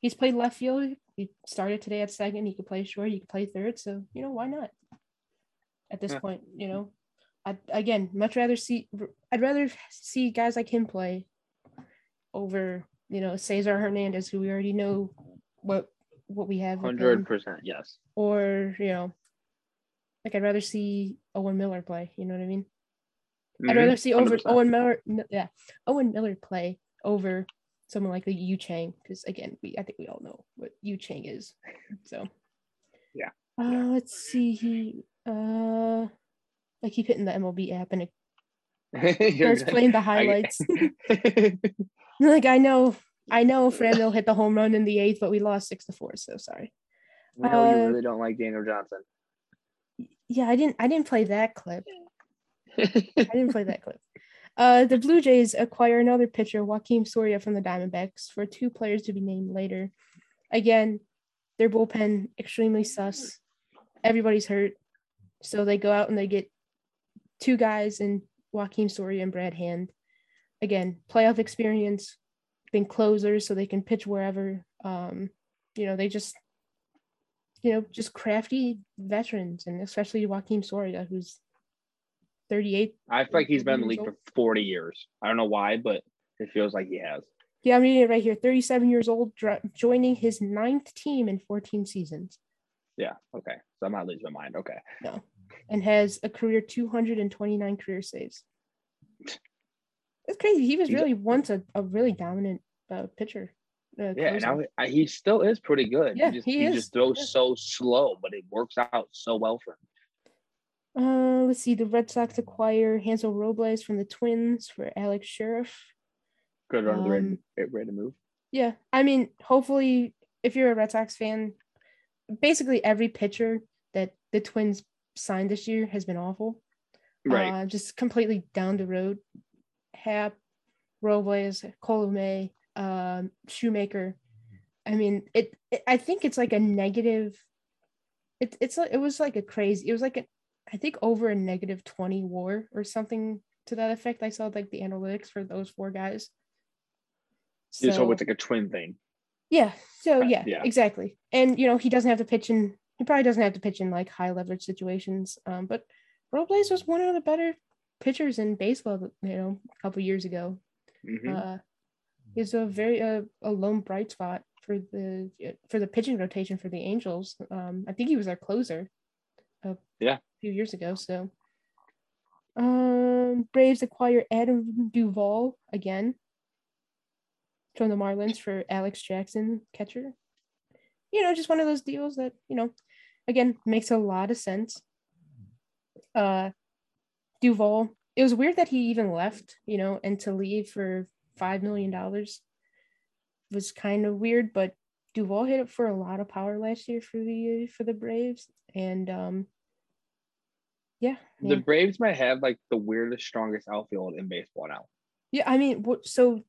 he's played left field. He started today at second. He could play short. He could play third. So you know, why not? At this Yeah. point, you know, I again much rather see. I'd rather see guys like him play over you know Cesar Hernandez, who we already know what what we have. Hundred percent, yes. or you know, like I'd rather see Owen Miller play. You know what I mean? I'd Mhm. rather see over 100%. Owen Miller, yeah, Owen Miller play over someone like the Yu Chang because again, we I think we all know what Yu Chang is. So Yeah. Uh, Yeah. let's see. He uh, I keep hitting the MLB app and it starts good. playing the highlights. like I know, I know, Franmil hit the home run in the eighth, but we lost six to four. So sorry. we know you Uh, really don't like Daniel Johnson. Yeah, I didn't. I didn't play that clip. I didn't play that clip. Uh, the Blue Jays acquire another pitcher, Joakim Soria from the Diamondbacks, for two players to be named later. Again, their bullpen extremely sus. Everybody's hurt, so they go out and they get two guys in Joakim Soria and Brad Hand. Again, playoff experience, been closers, so they can pitch wherever. Um, you know, they just, you know, just crafty veterans, and especially Joakim Soria, who's 38 I feel like he's been in the league Years for 40 years. I don't know why, but it feels like he has. Yeah, I'm reading it right here. 37 years old, joining his ninth team in 14 seasons, Yeah. Okay. So I'm not losing my mind. Okay. No. And has a career 229 career saves. It's crazy. He was He's a- really once a, a really dominant uh, pitcher. Uh, Yeah. And closer. I, I, he still is pretty good. Yeah, he just, he he just throws Yeah. so slow, but it works out so well for him. Uh, let's see. The Red Sox acquire Hansel Robles from the Twins for Alex Scherff. Good run of the Um, ready, to move. Yeah, I mean, hopefully, if you're a Red Sox fan, basically every pitcher that the Twins signed this year has been awful. Right. Uh, just completely down the road. Hap, Robles, Colomé, um, Shoemaker. I mean, it, it. I think it's like a negative. It, it's like it was like a crazy. It was like a, I think over a negative twenty WAR or something to that effect. I saw like the analytics for those four guys. Yeah, so it's like a twin thing. Yeah. So yeah, yeah. exactly. And you know, he doesn't have to pitch in he probably doesn't have to pitch in like high leverage situations. Um, but Robles was one of the better pitchers in baseball, you know, a couple years ago. Mhm. Uh he's a very uh, a lone bright spot for the for the pitching rotation for the Angels. Um, I think he was our closer a Yeah. few years ago. So um Braves acquire Adam Duvall again from the Marlins for Alex Jackson, catcher. You know, just one of those deals that, you know, again, makes a lot of sense. Uh Duvall, it was weird that he even left, you know, and to leave for five million dollars was kind of weird, but Duvall hit it for a lot of power last year for the for the Braves. And um yeah, The yeah. Braves might have like the weirdest, strongest outfield in baseball now. Yeah, I mean, so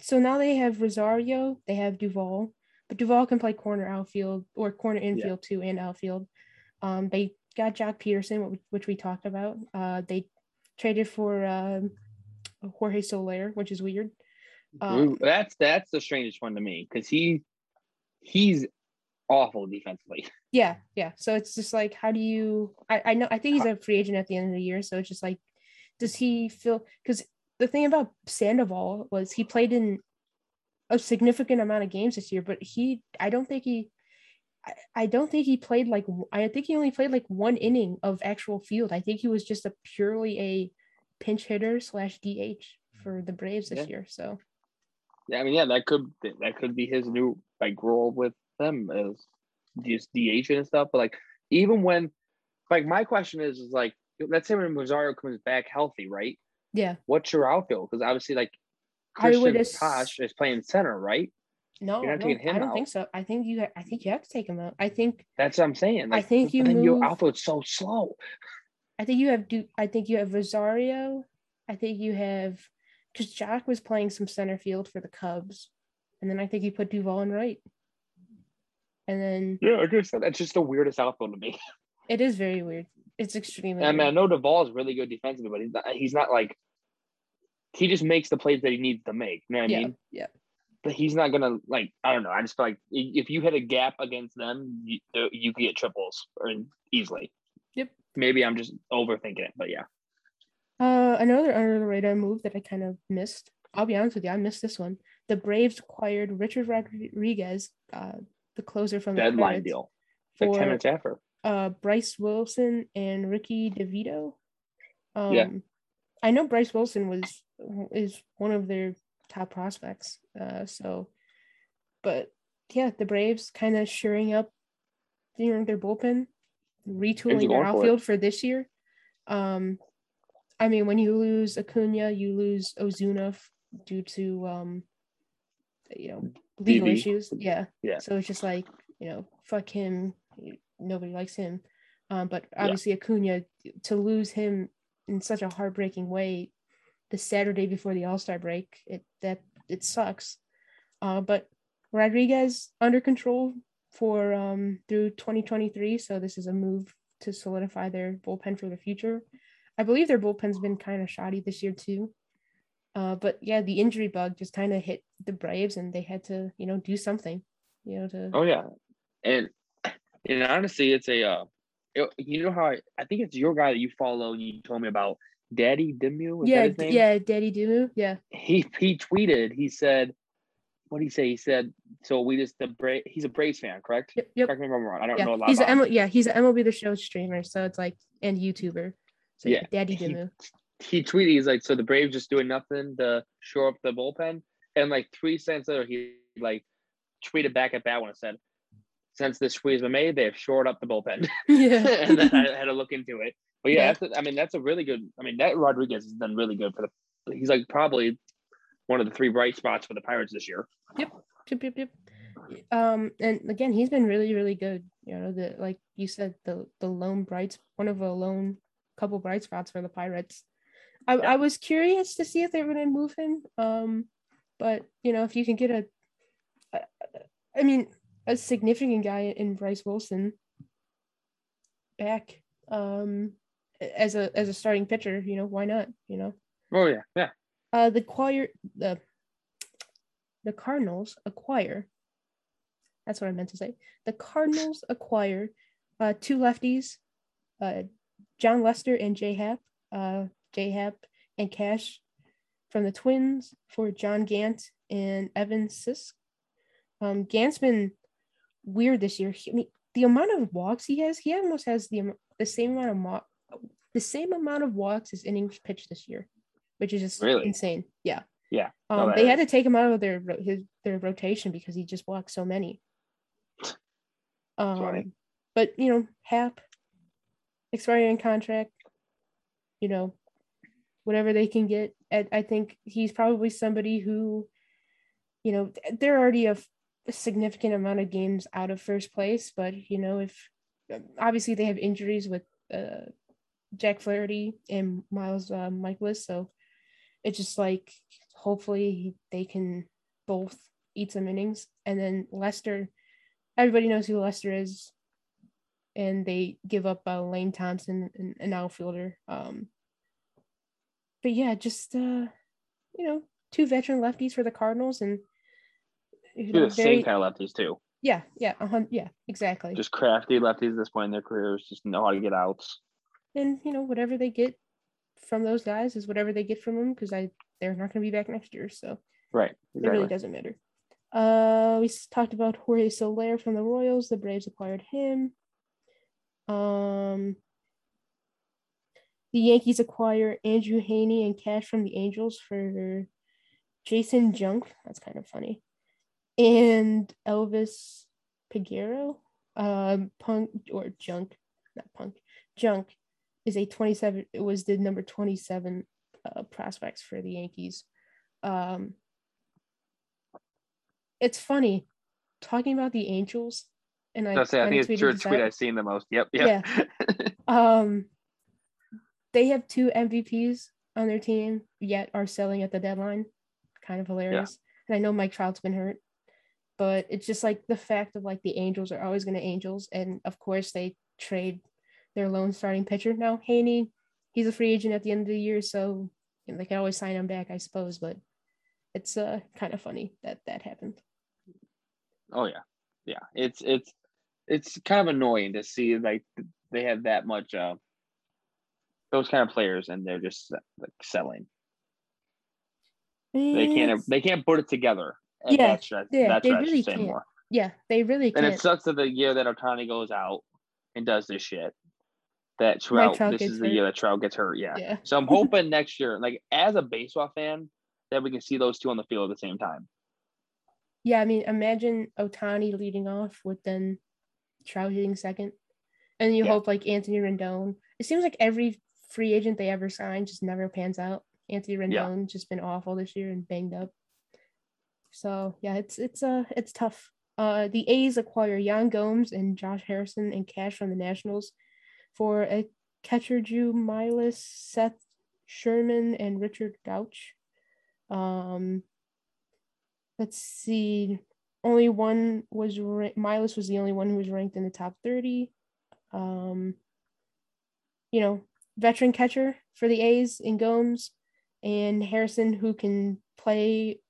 so now they have Rosario, they have Duvall, but Duvall can play corner outfield or corner infield too and outfield. Um, they got Joc Pederson, which, which we talked about. Uh, they traded for um, Jorge Soler, which is weird. Um, that's that's the strangest one to me because he he's awful defensively. yeah, yeah. So it's just like, how do you? I, I know. I think he's a free agent at the end of the year. So it's just like, does he feel? Because the thing about Sandoval was he played in a significant amount of games this year, but he, I don't think he, I, I don't think he played like. I think he only played like one inning of actual field. I think he was just a purely a pinch hitter slash DH for the Braves this Yeah. year. So Yeah, I mean, yeah, that could that could be his new like role with them as just DH and stuff. But like even when like my question is is like let's say when Rosario comes back healthy, right? yeah, What's your outfield? Because obviously like Christian ass- Tosh is playing center, right? no, no, I don't out. think so. I think you, I think you have to take him out. I think That's what I'm saying. I think you then your move- outfield's so slow. I think you have Du- I think you have Rosario. I think you have because Joc was playing some center field for the Cubs, and then I think you put Duvall in right. And then Yeah, I just that's just the weirdest outfield to me. it is very weird. It's extremely. I mean, I know Duvall is really good defensively, but he's not, he's not like he just makes the plays that he needs to make. You know what I yeah, mean? yeah, But he's not gonna like. I don't know. I just feel like if you hit a gap against them, you, uh, you get triples or easily. Yep. Maybe I'm just overthinking it, but yeah. Uh, another under the radar move that I kind of missed. I'll be honest with you, I missed this one. The Braves acquired Richard Rodriguez, uh, the closer from the Deadline deal. Like ten for minutes after. uh Bryce Wilson and Ricky DeVito. Um Yeah. I know Bryce Wilson was is one of their top prospects. Uh so but yeah, the Braves kind of shoring up you know their bullpen, retooling their going for outfield for this year. Um I mean when you lose Acuna, you lose Ozuna due to um you know legal DB. issues. Yeah. Yeah. So it's just like, you know, fuck him. Nobody likes him. Um, but Yeah. obviously Acuna to lose him in such a heartbreaking way the Saturday before the All Star break, it that it sucks. Uh, but Rodriguez under control for um through 2023. So this is a move to solidify their bullpen for the future. I believe their bullpen's been kind of shoddy this year too. Uh, but yeah, the injury bug just kind of hit the Braves, and they had to, you know, do something, you know, to Oh yeah, and and honestly, it's a uh, it- you know how I, I think it's your guy that you follow. You told me about Daddy Dimu. Yeah, that his d- name? yeah, Daddy Dimu, yeah, He he tweeted. He said, "What did he say?" He said, "So we just the Bra- He's a Braves fan, correct? yep, yep. Correct me if I'm wrong. I don't yeah. know a lot He's about an yeah, he's an MLB the Show streamer, so it's like and YouTuber. So yeah, Daddy he- Dimu. He tweeted. He's like, "So the Braves just doing nothing to shore up the bullpen." And like three cents later, he like tweeted back at that one and said, "Since this tweet has been made, they have shored up the bullpen." yeah, and then I had to look into it. But yeah, Yeah. That's a, I mean, that's a really good. I mean, that Rodriguez has done really good for the. He's like probably one of the three bright spots for the Pirates this year. Yep. Yep. Yep. Yep. Um, and again, he's been really, really good. You know, the like you said, the the lone brights, one of a lone couple bright spots for the Pirates. I, yeah. I was curious to see if they were going to move him. Um, but you know, if you can get a, a, I mean, a significant guy in Bryce Wilson back, um, as a as a starting pitcher, you know, why not? You know. Oh yeah, yeah. Uh, the choir the the Cardinals acquire. That's what I meant to say. The Cardinals acquire uh, two lefties, uh, Jon Lester and J Happ. Uh, J Happ and cash from the Twins for John Gant and Evan Sisk. Um, Gant's been weird this year. He, I mean, the amount of walks he has, he almost has the the same amount of mo- the same amount of walks as innings pitched this year, which is just really? insane. Yeah. Yeah. Um, they had to take him out of their his their rotation because he just walked so many. Um, but you know, Happ expiring contract, you know, whatever they can get. I, I think he's probably somebody who, you know, they're already a, a significant amount of games out of first place, but you know, if obviously they have injuries with uh, Jack Flaherty and Miles uh, Mikolas, so it's just like hopefully they can both eat some innings. And then Lester, everybody knows who Lester is, and they give up uh, Lane Thomas, an, an outfielder. Um, but yeah, just uh, you know, two veteran lefties for the Cardinals, and you know, the very, same kind of lefties too. Yeah, yeah, uh-huh, yeah, exactly. Just crafty lefties at this point in their careers, just know how to get outs. And you know, whatever they get from those guys is whatever they get from them because I they're not going to be back next year, so right, exactly. it really doesn't matter. Uh, we talked about Jorge Soler from the Royals. The Braves acquired him. Um, the Yankees acquire Andrew Heaney and cash from the Angels for Janson Junk. That's kind of funny. And Elvis Peguero, um, Punk or Junk, not Punk, Junk is a 27. It was the number 27 uh, prospects for the Yankees. Um, it's funny talking about the Angels, and I, say, I think it's your tweet I've seen the most. Yep, yep. Yeah. um, they have two MVPs on their team, yet are selling at the deadline. Kind of hilarious. Yeah. And I know Mike Trout's been hurt, but it's just like the fact of like the Angels are always going to Angels, and of course they trade their lone starting pitcher. Now Heaney, he's a free agent at the end of the year, so you know, they can always sign him back, I suppose. But it's uh kind of funny that that happened. Oh yeah, yeah. It's it's it's kind of annoying to see like they have that much uh those kind of players, and they're just like selling. They can't. They can't put it together. And yeah, that's, yeah, that's they really can't. More. Yeah, they really can't. And it sucks that the year that Ohtani goes out and does this shit, that Trout, Trout this is the hurt. year that Trout gets hurt. Yeah. yeah. So I'm hoping next year, like as a baseball fan, that we can see those two on the field at the same time. Yeah, I mean, imagine Ohtani leading off with then Trout hitting second, and you yeah. hope like Anthony Rendon. It seems like every free agent they ever signed just never pans out. Anthony Rendon yeah. just been awful this year and banged up. So yeah, it's it's uh it's tough. Uh, the A's acquire Yan Gomes and Josh Harrison and cash from the Nationals for a catcher Drew Millas, Seth Shuman, and Richard Gouch. Um, let's see. Only one was ra- Millas was the only one who was ranked in the top thirty. Um, you know, veteran catcher for the A's in Gomes and Harrison, who can play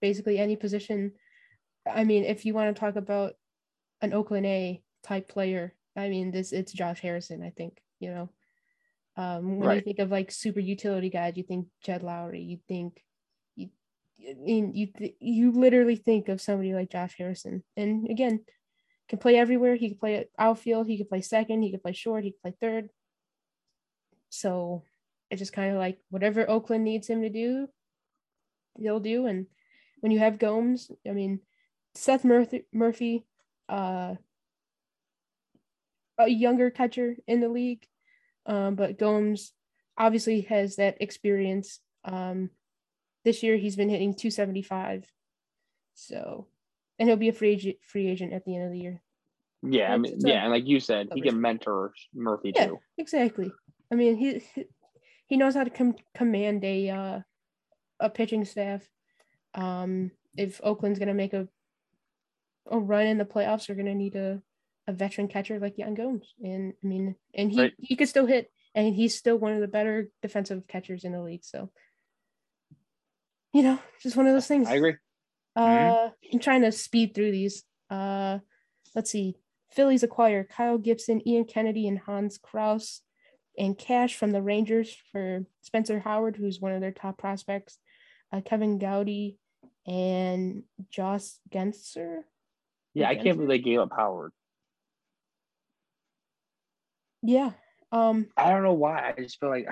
basically any position. I mean, if you want to talk about an Oakland A type player, I mean, this it's Josh Harrison. I think you know. Um, when right. you think of like super utility guys, you think Jed Lowrie, You think you, I mean, you th- you literally think of somebody like Josh Harrison. And again, can play everywhere. He can play outfield. He can play second. He can play short. He can play third. So it's just kind of like whatever Oakland needs him to do, he'll do. And when you have Gomes, I mean, Seth Murphy, Murphy uh, a younger catcher in the league, um, but Gomes obviously has that experience. Um, This year he's been hitting 275. So, and he'll be a free agent, free agent at the end of the year. Yeah, I mean, yeah, and like you said, he can mentor Murphy Yeah, too. exactly. I mean, he he- knows how to com- command a uh, a pitching staff. Um, if Oakland's gonna make a a run in the playoffs, they're gonna need a, a veteran catcher like Yan Gomes. And I mean, and he Right. he could still hit, and he's still one of the better defensive catchers in the league. So, you know, just one of those things. I agree. Uh, I'm trying to speed through these. Uh, let's see. Phillies acquire Kyle Gibson, Ian Kennedy, and Hans Crouse, and cash from the Rangers for Spencer Howard, who's one of their top prospects, uh, Kevin Gowdy, and Josh Genser. Yeah, I can't believe they gave up Howard. Yeah. Um. I don't know why. I just feel like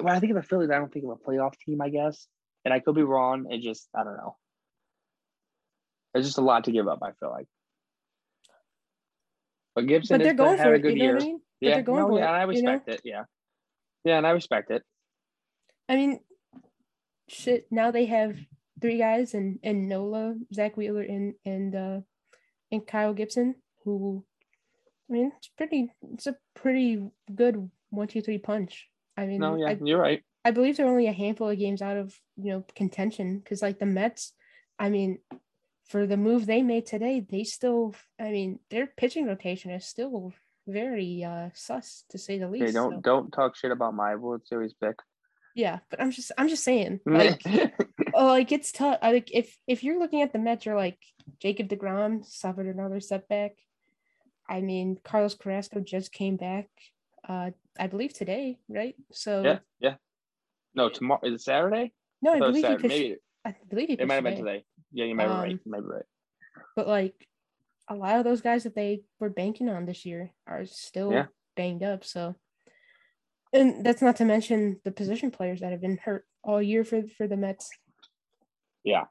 when I think of the Phillies, I don't think of a playoff team. I guess, and I could be wrong. It just I don't know. It's just a lot to give up. I feel like. But Gibson But they're going had for a it. good You know year. I mean? Yeah, they're going no, yeah, it, I you know? respect it. Yeah, yeah, and I respect it. I mean, shit. Now they have three guys, and and Nola, Zack Wheeler, and and uh, and Kyle Gibson, who, I mean, it's pretty. It's a pretty good one, two, three punch. I mean, No, yeah, I, you're right. I believe they're only a handful of games out of you know contention because like the Mets, I mean, for the move they made today, they still, I mean, their pitching rotation is still very uh sus to say the least. Okay, don't so- don't talk shit about my World Series pick. yeah, but I'm just I'm just saying like oh like it's tough. I like if if you're looking at the Mets, you're like Jacob Degrom suffered another setback. I mean, Carlos Carrasco just came back. Uh, I believe today, right? So yeah, yeah. No, tomorrow is it Saturday? no, I thought it was believe he Saturday. pitched. Maybe I believe he it might have been today. Yeah, you might be right. Um, You might be right. But like a lot of those guys that they were banking on this year are still Yeah. banged up. So, and that's not to mention the position players that have been hurt all year for for the Mets. Yeah,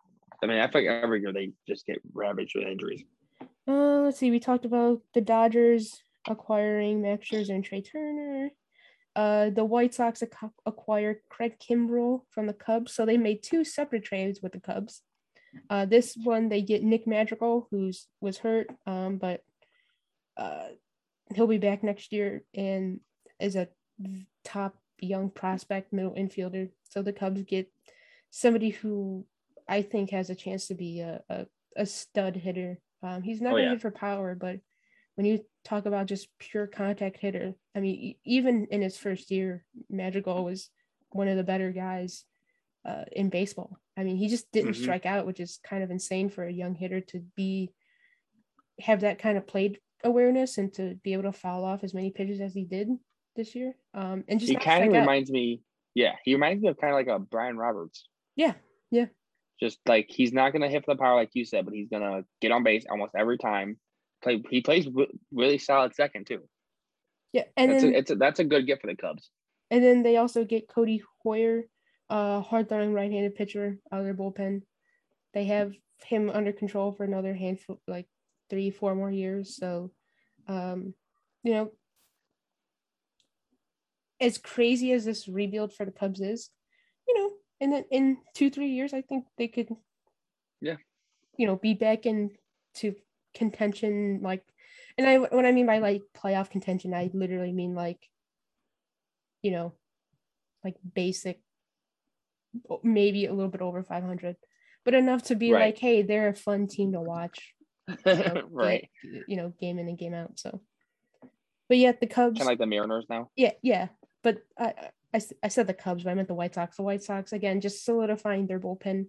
I mean, I think every year they just get ravaged with injuries. Uh, let's see. We talked about the Dodgers acquiring Max Scherzer and Trea Turner. Uh, the White Sox ac- acquired Craig Kimbrel from the Cubs, so they made two separate trades with the Cubs. Uh, this one they get Nick Madrigal, who's was hurt, um, but uh, he'll be back next year and is a top young prospect middle infielder. So the Cubs get somebody who I think has a chance to be a, a, a stud hitter. Um, he's not Oh, going to yeah. hit for power, but when you talk about just pure contact hitter, I mean, even in his first year, Madrigal was one of the better guys uh, in baseball. I mean, he just didn't Mhm. strike out, which is kind of insane for a young hitter to be have that kind of plate awareness and to be able to foul off as many pitches as he did this year. Um, and just He kind of strike out. reminds me, yeah, he reminds me of kind of like a Brian Roberts. Yeah, yeah. Just like he's not gonna hit for the power like you said, but he's gonna get on base almost every time. Play, he plays really solid second too. yeah, and That's then a, it's a, that's a good get for the Cubs. And then they also get Codi Heuer, uh, hard throwing right handed pitcher out of their bullpen. They have him under control for another handful, like three, four more years. So, um, you know, as crazy as this rebuild for the Cubs is, you know, in in two, three years, I think they could, Yeah. you know, be back into contention. Like, and I, what I mean by like playoff contention, I literally mean like, you know, like basic, maybe a little bit over 500, but enough to be Right. like, hey, they're a fun team to watch, you know, right. you know, game in and game out. So, but yet the Cubs, Kind of like the Mariners now. yeah, yeah. But I, I- I, said the Cubs, but I meant the White Sox. The White Sox again, just solidifying their bullpen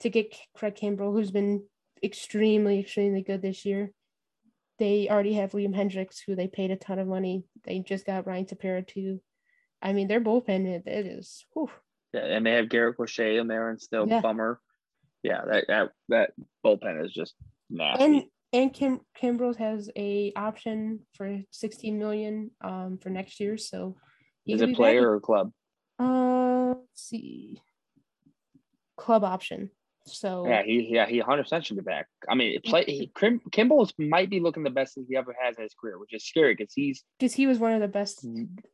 to get Craig Kimbrel, who's been extremely, extremely good this year. They already have Liam Hendriks, who they paid a ton of money. They just got Ryan Tepera too. I mean, their bullpen it, it is. Whew, Yeah, and they have Garrett Crochet in there and still Yeah. bummer. Yeah, that, that that bullpen is just nasty. and and Kim Kimbrel has a option for 16 million um for next year. So is it player or club? Uh, let's see. Club option. So Yeah, he yeah he 100 percent should be back. I mean, play he, Kim, Kimbrel's might be looking the best that he ever has in his career, which is scary because he's because he was one of the best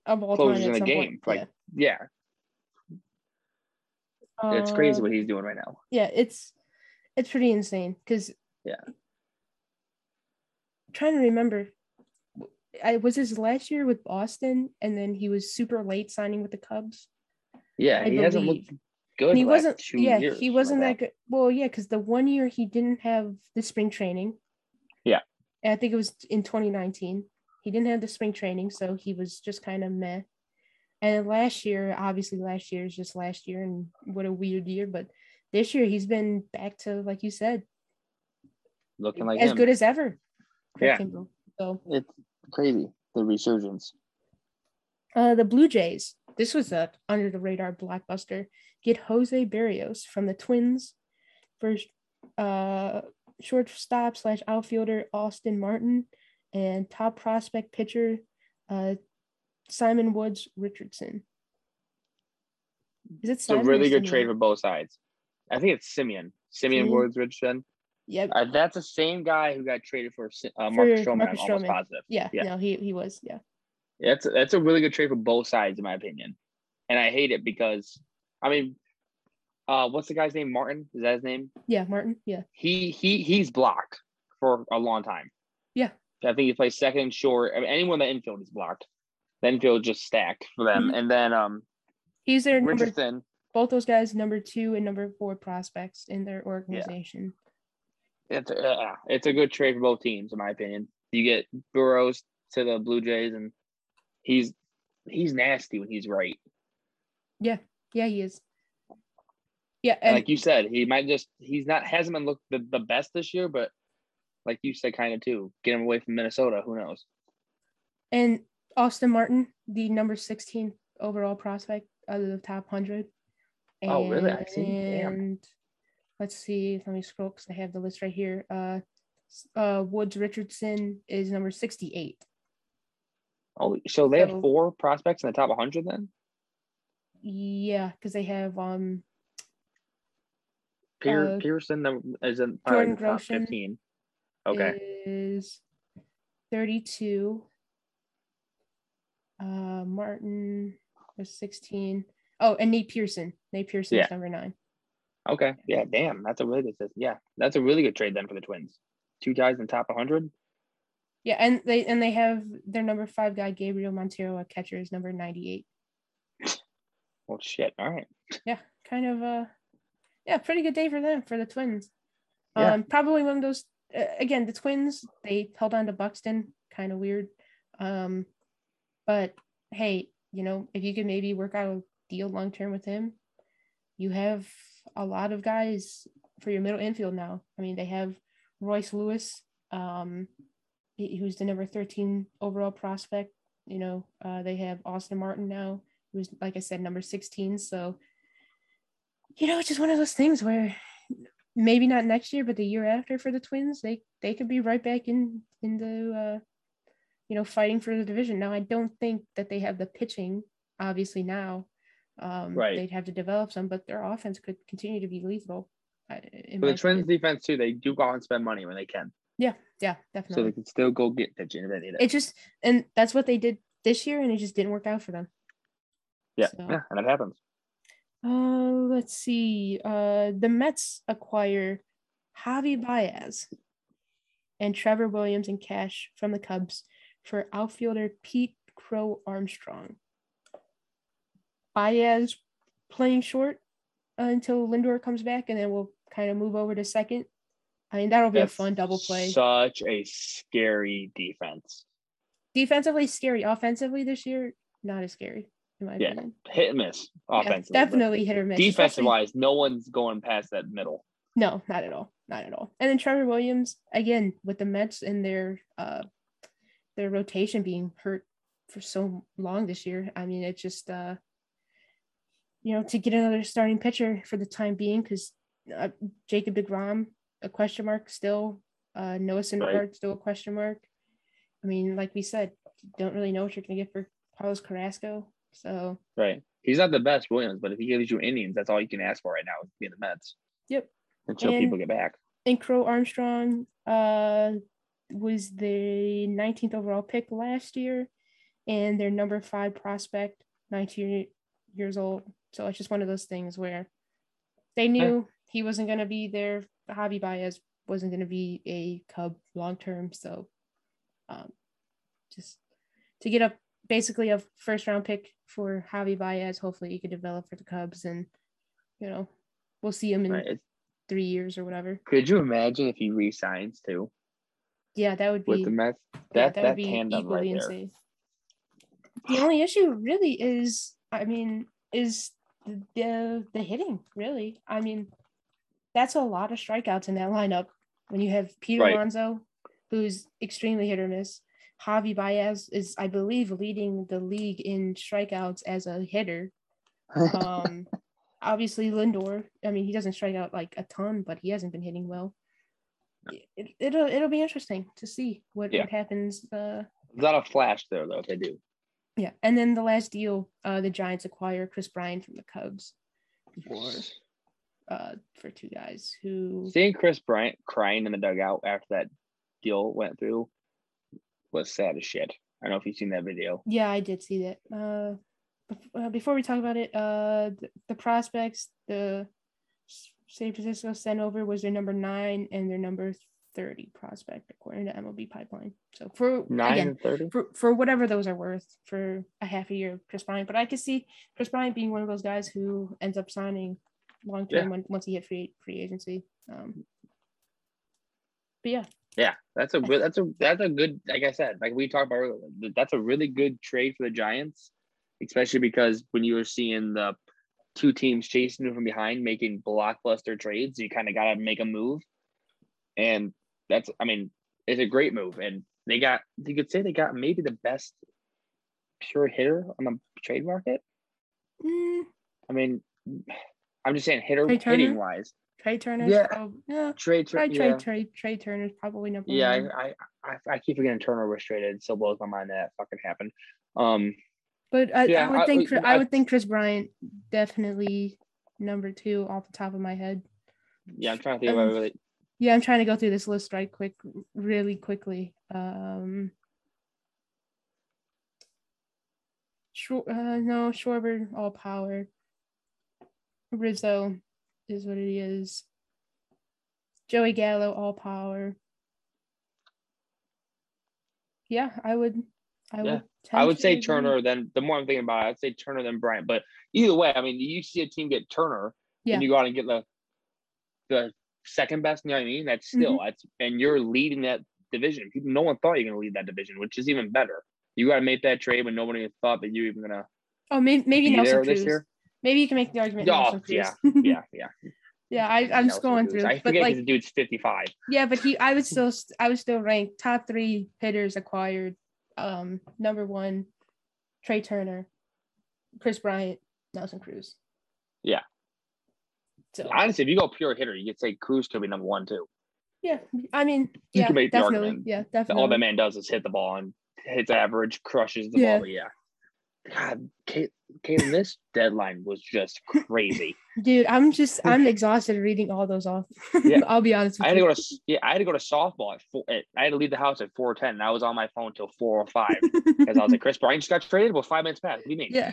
of all closers time in the game. point. Like yeah. yeah, it's crazy Um, what he's doing right now. Yeah, it's it's pretty insane because Yeah. trying to remember. I was his last year with Boston, and then he was super late signing with the Cubs. Yeah, I he hasn't looked good. And he wasn't. Yeah, he wasn't that good. Well, yeah, because the one year he didn't have the spring training. Yeah. I think it was in 2019. He didn't have the spring training, so he was just kind of meh. And last year, obviously, last year is just last year, and what a weird year. But this year, he's been back to, like you said, looking like as him. good as ever. Yeah. So It's crazy the resurgence. uh, the Blue Jays. This was a under the radar blockbuster. Get Jose Berrios from the Twins for uh, shortstop slash outfielder Austin Martin and top prospect pitcher uh, Simon Woods Richardson. Is it Simon It's a really good Simeon? trade for both sides. I think it's Simeon. Simeon Simeon? Woods Richardson. Yep. Uh, that's the same guy who got traded for uh, Marcus Stroman. Marcus I'm almost Stroman. positive. yeah, yeah. No, he he was. Yeah. That's that's a really good trade for both sides, in my opinion. And I hate it because, I mean, uh, what's the guy's name? Martin is that his name? Yeah, Martin. Yeah. He he he's blocked for a long time. Yeah. I think he plays second and short. I mean, anyone in the infield is blocked. The infield just stacked for them. Mhm. And then um He's their number Richardson. both those guys number two and number four prospects in their organization. It's uh, it's a good trade for both teams, in my opinion. You get Berrios to the Blue Jays, and he's he's nasty when he's right. Yeah, yeah, he is. Yeah, And like you said, he might just he's not hasn't been looked the, the best this year, but like you said, kind of too. Get him away from Minnesota. Who knows? and Austin Martin, the number 16 overall prospect out of the top 100. Oh, really? I see. Damn. Let's see, let me scroll because I have the list right here. Uh, uh, Woods Richardson is number 68. Oh, so they have So- four prospects in the top 100 then? Yeah, because they have um Pier, Uh, Pearson num- is in, probably Jordan the top 15. Okay. is 32. Uh, Martin was 16. Oh, and Nate Pearson. Nate Pearson Yeah. is number nine. Okay. Yeah. Damn. That's a really good system. Yeah. That's a really good trade then for the Twins. Two guys in the top 100. Yeah, and they and they have their number five guy Gabriel Montero, a catcher, is number 98. Well, shit. All right. Yeah, kind of uh yeah, pretty good day for them for the Twins. Yeah. Um probably one of those uh, again, the Twins, they held on to Buxton, kind of weird. Um but hey, you know, if you could maybe work out a deal long term with him, you have a lot of guys for your middle infield now. I mean, they have Royce Lewis, um, who's the number 13 overall prospect. You know, uh, they have Austin Martin now, who's, like I said, number 16. So, you know, it's just one of those things where maybe not next year, but the year after for the Twins, they they could be right back in into uh, you know fighting for the division. Now, I don't think that they have the pitching, obviously now. Um, Right. They'd have to develop some, but their offense could continue to be lethal. my the Twins defense, too, they do go out and spend money when they can. yeah, yeah, definitely. So they can still go get pitching if they need it. it just and that's what they did this year, and it just didn't work out for them. yeah. so- Yeah. And it happens. Uh, let's see. Uh, the Mets acquire Javi Baez and Trevor Williams and cash from the Cubs for outfielder Pete Crow Armstrong. Baez playing short uh, until Lindor comes back, and then we'll kind of move over to second. I mean, that'll be That's a fun double play. Such a scary defense. Defensively scary. Offensively this year, not as scary in my Yeah, opinion. Hit and miss Yeah, offensively. but definitely hit or miss. Defensive wise, no one's going past that middle. No, not at all. Not at all. And then Trevor Williams, again, with the Mets and their uh their rotation being hurt for so long this year. I mean, it's just uh you know, to get another starting pitcher for the time being, because uh, Jacob DeGrom, a question mark still, uh Noah Syndergaard still a question mark. I mean, like we said, don't really know what you're gonna get for Carlos Carrasco. So Right. He's not the best Williams, but if he gives you innings, that's all you can ask for right now being the Mets. Yep. Until And- people get back. and Crow Armstrong uh, was the 19th overall pick last year and their number five prospect, 19 years old. So it's just one of those things where they knew he wasn't going to be there. Javi Baez wasn't going to be a Cub long term. So um, just to get a basically a first round pick for Javi Baez, hopefully he could develop for the Cubs and, you know, we'll see him in Right. Three years or whatever. Could you imagine if he resigns too Yeah, that would with be the Mets? yeah, That that that, would be tandem right equally there. insane. The only issue really is, I mean, is the the hitting. Really, I mean, that's a lot of strikeouts in that lineup. When you have Peter Right. Alonso, who's extremely hit or miss, Javi Baez is, I believe, leading the league in strikeouts as a hitter. Um, obviously Lindor. I mean, he doesn't strike out like a ton, but he hasn't been hitting well. It, it'll it'll be interesting to see what, Yeah. what happens. Uh, not a flash there though. If they do, yeah, and then the last deal, uh, the Giants acquire Kris Bryant from the Cubs for uh for two guys who seeing Kris Bryant crying in the dugout after that deal went through was sad as shit. I don't know if you've seen that video. yeah I did see that. Uh, uh before we talk about it, uh, the, the prospects the San Francisco sent over was their number nine and their number thirty prospect according to MLB Pipeline. So for Nine again, and thirty. for for whatever those are worth for a half a year Kris Bryant. But I could see Kris Bryant being one of those guys who ends up signing long term Yeah. when, once he hit free free agency. Um, but yeah, Yeah, that's a. That's a that's a good. Like I said, like we talked about earlier, that's a really good trade for the Giants, especially because when you were seeing the two teams chasing you from behind, making blockbuster trades, you kind of got to make a move, and that's. I mean, it's a great move, and they got. You could say they got maybe the best pure hitter on the trade market. mm, I mean, I'm just saying hitter hitting wise. Trea Turner's Yeah. prob- yeah, Trade, Trea, trade, Trea, yeah. Trea, Trea Turner's probably number Yeah, one. I, I, I, I keep forgetting Turner was traded. It still blows my mind that, that fucking happened. Um, But I, Yeah, I would I- think I- I would think Kris Bryant definitely number two off the top of my head. yeah, I'm trying to think Um, about really. Yeah, I'm trying to go through this list right quick, really quickly. Um, uh, no, Schwarber, all power. Rizzo is what it is. Joey Gallo, all power. Yeah, I would. I Yeah, would. I would say agree. Turner. Then the more I'm thinking about it, I'd say Turner than Bryant. But either way, I mean, you see a team get Turner, Yeah. and you go out and get the the second best. You know what I mean? That's still Mm-hmm. that's and you're leading that division. People, no one thought you're going to lead that division, which is even better. You got to make that trade when nobody thought that you were even to Oh, maybe maybe Nelson Cruz. Maybe you can make the argument. Oh, Nelson Cruz. yeah, yeah, yeah. yeah. I, I'm just going through, I but forget like, the dude's 55. yeah, but he, I would still, I would still rank top three hitters acquired. Um, number one, Trea Turner, Kris Bryant, Nelson Cruz. Yeah. So Honestly, if you go pure hitter, you could say Cruz could be number one too. yeah, I mean, You yeah, can make the definitely, argument. yeah, definitely. All that man does is hit the ball and hits average, crushes the Yeah. ball. Yeah. God, Kate, this deadline was just crazy. Dude, I'm just, I'm exhausted reading all those off. Yeah. I'll be honest with I had to go to yeah, I had to go to softball at four. At, I had to leave the house at four ten, and I was on my phone till four or five because I was like, Kris Bryant just got traded. Well, five minutes past. What do you mean? yeah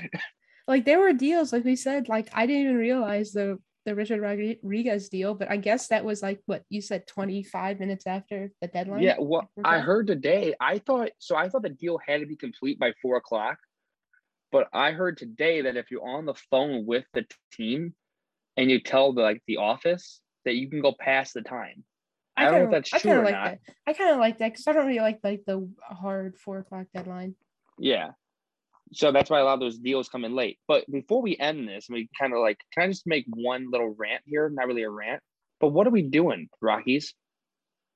like there were deals like we said like i didn't even realize the the richard rodriguez deal but i guess that was like what you said 25 minutes after the deadline Yeah, well, I heard today. I thought so. I thought the deal had to be complete by four o'clock, but I heard today that if you're on the phone with the team and you tell the like the office that you can go past the time. I, don't know if that's I true kinda or like not. that i kind of like that because i don't really like like the hard four o'clock deadline Yeah. So that's why a lot of those deals come in late. But before we end this, we kind of like, can I just make one little rant here? Not really a rant, but what are we doing, Rockies?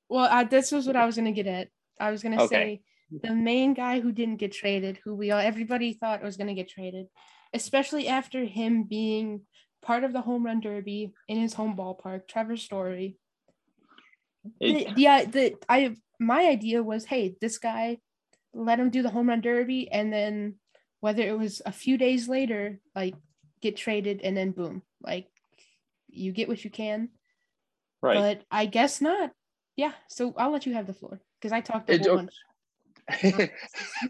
well I, this was what i was going to get at i was going to Okay. say the main guy who didn't get traded who we all everybody thought was going to get traded especially after him being part of the home run derby in his home ballpark trevor story It- the, the, the I my idea was, hey, this guy, let him do the home run derby, and then whether it was a few days later, like get traded, and then boom, like you get what you can. right. But I guess not. Yeah. So I'll let you have the floor because I talked a whole bunch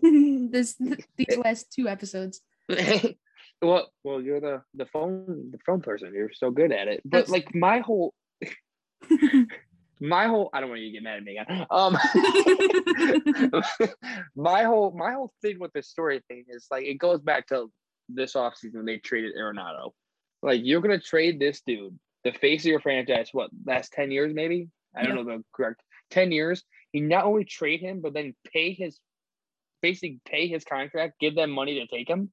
this these last two episodes. Well, well, you're the the phone the phone person. You're so good at it. But That's- like my whole my whole I don't want you to get mad at me again. Um my whole my whole thing with the story thing is like it goes back to this offseason when they traded Arenado. Like you're gonna trade this dude, the face of your franchise, what last 10 years maybe? I don't Yeah. know the correct 10 years. You not only trade him, but then pay his basically pay his contract, give them money to take him.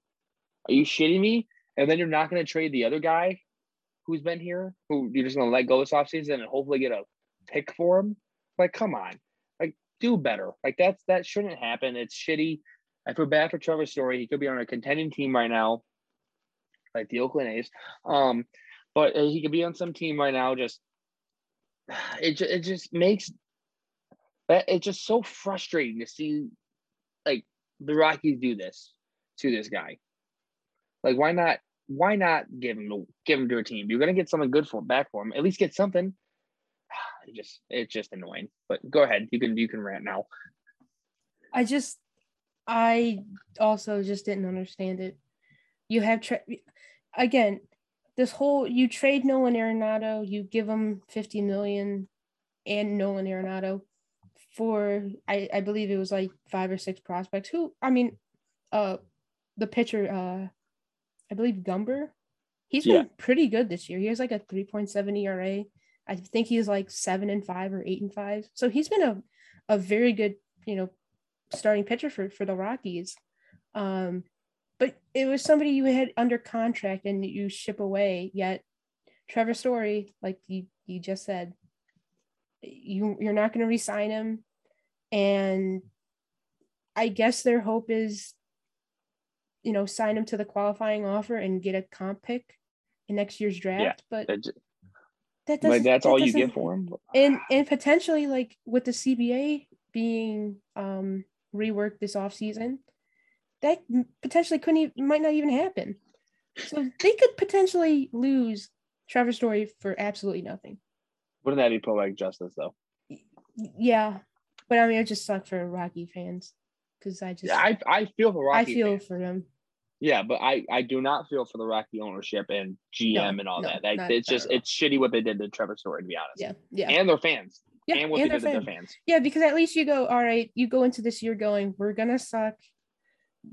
Are you shitting me? And then you're not gonna trade the other guy who's been here, who you're just gonna let go this offseason and hopefully get a pick for him. Like, come on. Like, do better. Like that's that shouldn't happen. It's shitty. I feel bad for Trevor Story. He could be on a contending team right now, like the Oakland A's. Um, but he could be on some team right now. Just it, it just makes that it's just so frustrating to see like the Rockies do this to this guy. Like, why not? Why not give him give him to a team? You're gonna get something good for back for him. At least get something. It just it's just annoying. But go ahead. You can you can rant now. I just, I also just didn't understand it. You have tra- again, this whole you trade Nolan Arenado, you give him fifty million, and Nolan Arenado for I I believe it was like five or six prospects. Who I mean, uh, the pitcher, uh, I believe Gomber, he's been Yeah. pretty good this year. He has like a three point seven ERA. I think he's like seven and five or eight and five. So he's been a a very good you know starting pitcher for for the Rockies. Um, but it was somebody you had under contract and you ship away. Yet Trevor Story, like you you just said, you you're not going to re-sign him, and I guess their hope is, you know, sign him to the qualifying offer and get a comp pick in next year's draft. But That like that's that all you get for him. and and potentially like with the CBA being um reworked this off season, that potentially couldn't even, might not even happen. So they could potentially lose Trevor Story for absolutely nothing. Wouldn't that be poetic justice though? Yeah, but I mean it just sucked for Rocky fans because I just Yeah, I I feel for rocky I feel fans. for them. Yeah, but I I do not feel for the Rocky ownership and GM No, and all no, that. Like, it's just it's shitty what they did to Trevor Story to be honest. Yeah, yeah, And their fans. yeah. and what and they their did to their fans. fans. Yeah, because at least you go, all right, you go into this year going, we're gonna suck.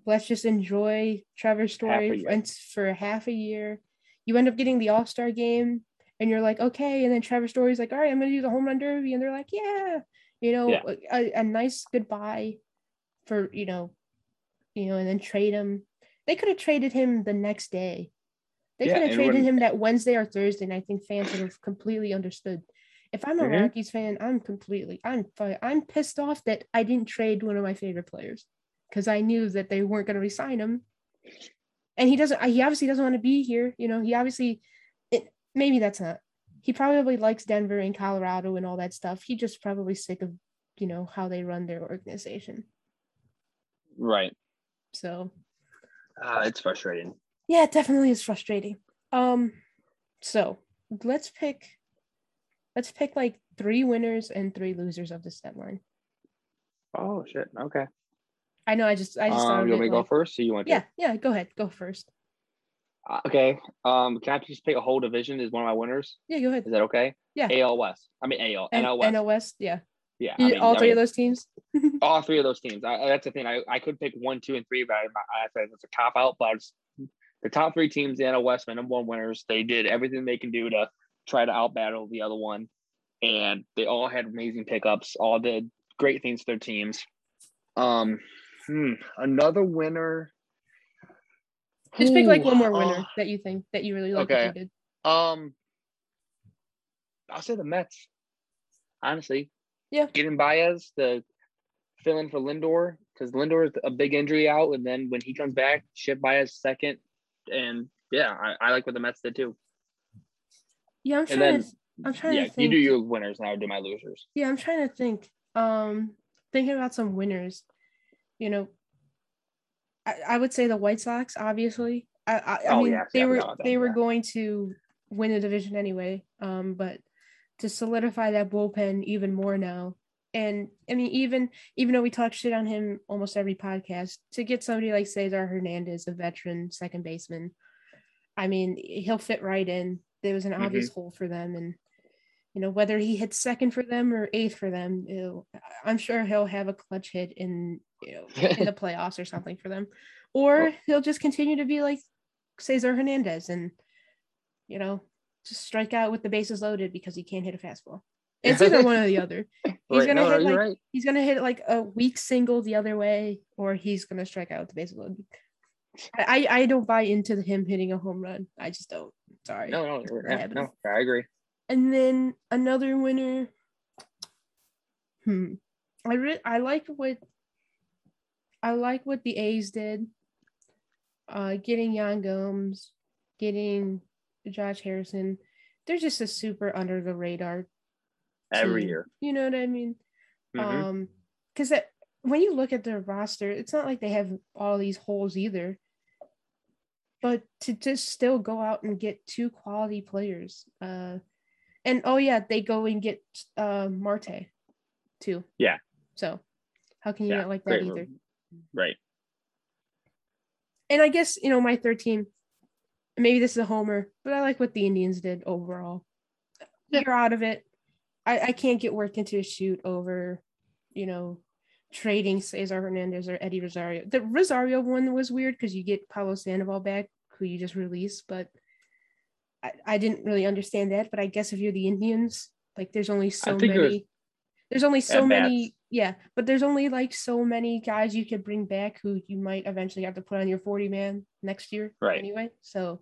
Let's just enjoy Trevor story for half a year. You end up getting the All Star game, and you're like, okay. And then Trevor Story's like, all right, I'm gonna do the home run derby, and they're like, yeah, you know, Yeah. a, a nice goodbye for you know, you know, and then trade him. They could have traded him the next day. They Yeah, could have traded when- him that Wednesday or Thursday, and I think fans would have completely understood. If I'm a Mhm. Rockies fan, I'm completely I'm I'm pissed off that I didn't trade one of my favorite players because I knew that they weren't going to resign him, and he doesn't. He obviously doesn't want to be here. You know, he obviously, it, maybe that's not. He probably likes Denver and Colorado and all that stuff. He just probably sick of, you know, how they run their organization. Right. So Uh, it's frustrating. yeah, it definitely is frustrating. Um, so let's pick, let's pick like three winners and three losers of this deadline. Oh shit. Okay. I know. I just, I just Um, you want me it, to go like- first? Or you want to? Yeah, yeah. Go ahead. Go first. Uh, okay. Um, can I just pick a whole division as one of my winners? Yeah, go ahead. Is that okay? Yeah. AL West. I mean AL. And NL West. NL West. Yeah. Yeah. I mean, all I three of those teams. all three of those teams. I, that's the thing. I, I could pick one, two, and three, but I, I said it's a cop out. But it's, the top three teams, the NL West, number one winners, they did everything they can do to try to outbattle the other one, and they all had amazing pickups. All did great things for their teams. Um, hmm, another winner. Just pick like one more winner uh, that you think that you really like. okay. That they did. Um, I'll say the Mets. Honestly, Yeah. Getting Baez to fill in for Lindor because Lindor is a big injury out, and then when he comes back, ship Baez second, and yeah, I, I like what the Mets did too. Yeah, I'm trying then to. I'm trying yeah, to think. you do your winners, and I would do my losers. Yeah, I'm trying to think. Um, thinking about some winners. You know, I, I would say the White Sox. Obviously, I I, I Oh, mean yeah, they yeah, were they were going to win the division anyway. Um, but to solidify that bullpen even more now, And I mean, even even though we talk shit on him almost every podcast, to get somebody like Cesar Hernandez, a veteran second baseman, I mean, he'll fit right in. There was an obvious hole for them, and you know whether he hits second for them or eighth for them, you know, I'm sure he'll have a clutch hit in you know in the playoffs or something for them, or he'll just continue to be like Cesar Hernandez. And you know just strike out with the bases loaded because he can't hit a fastball. It's either one or the other. He's Right, gonna no, hit like right. he's gonna hit like a weak single the other way, or he's gonna strike out with the bases loaded. I I don't buy into him hitting a home run. I just don't. Sorry. No, no, yeah, no, I agree. And then another winner. Hmm. I re- I like what I like what the A's did. Uh, getting Yan Gomes, getting Josh Harrison. They're just a super under the radar Every team. year. You know what I mean? Mhm. Um, because when you look at their roster, it's not like they have all these holes either. But to just still go out and get two quality players, uh, and oh yeah, they go and get uh Marte, too. Yeah. So, how can you yeah, not like that great either? Right. And I guess you know my third team. Maybe this is a homer, but I like what the Indians did overall. Yeah. You're out of it. I, I can't get worked into a shoot over, you know, trading Cesar Hernandez or Eddie Rosario. The Rosario one was weird because you get Pablo Sandoval back, who you just released, but I, I didn't really understand that. But I guess if you're the Indians, like there's only so think was many. There's only so many, bats. Yeah, but there's only like so many guys you could bring back who you might eventually have to put on your 40 man next year Right. anyway. So,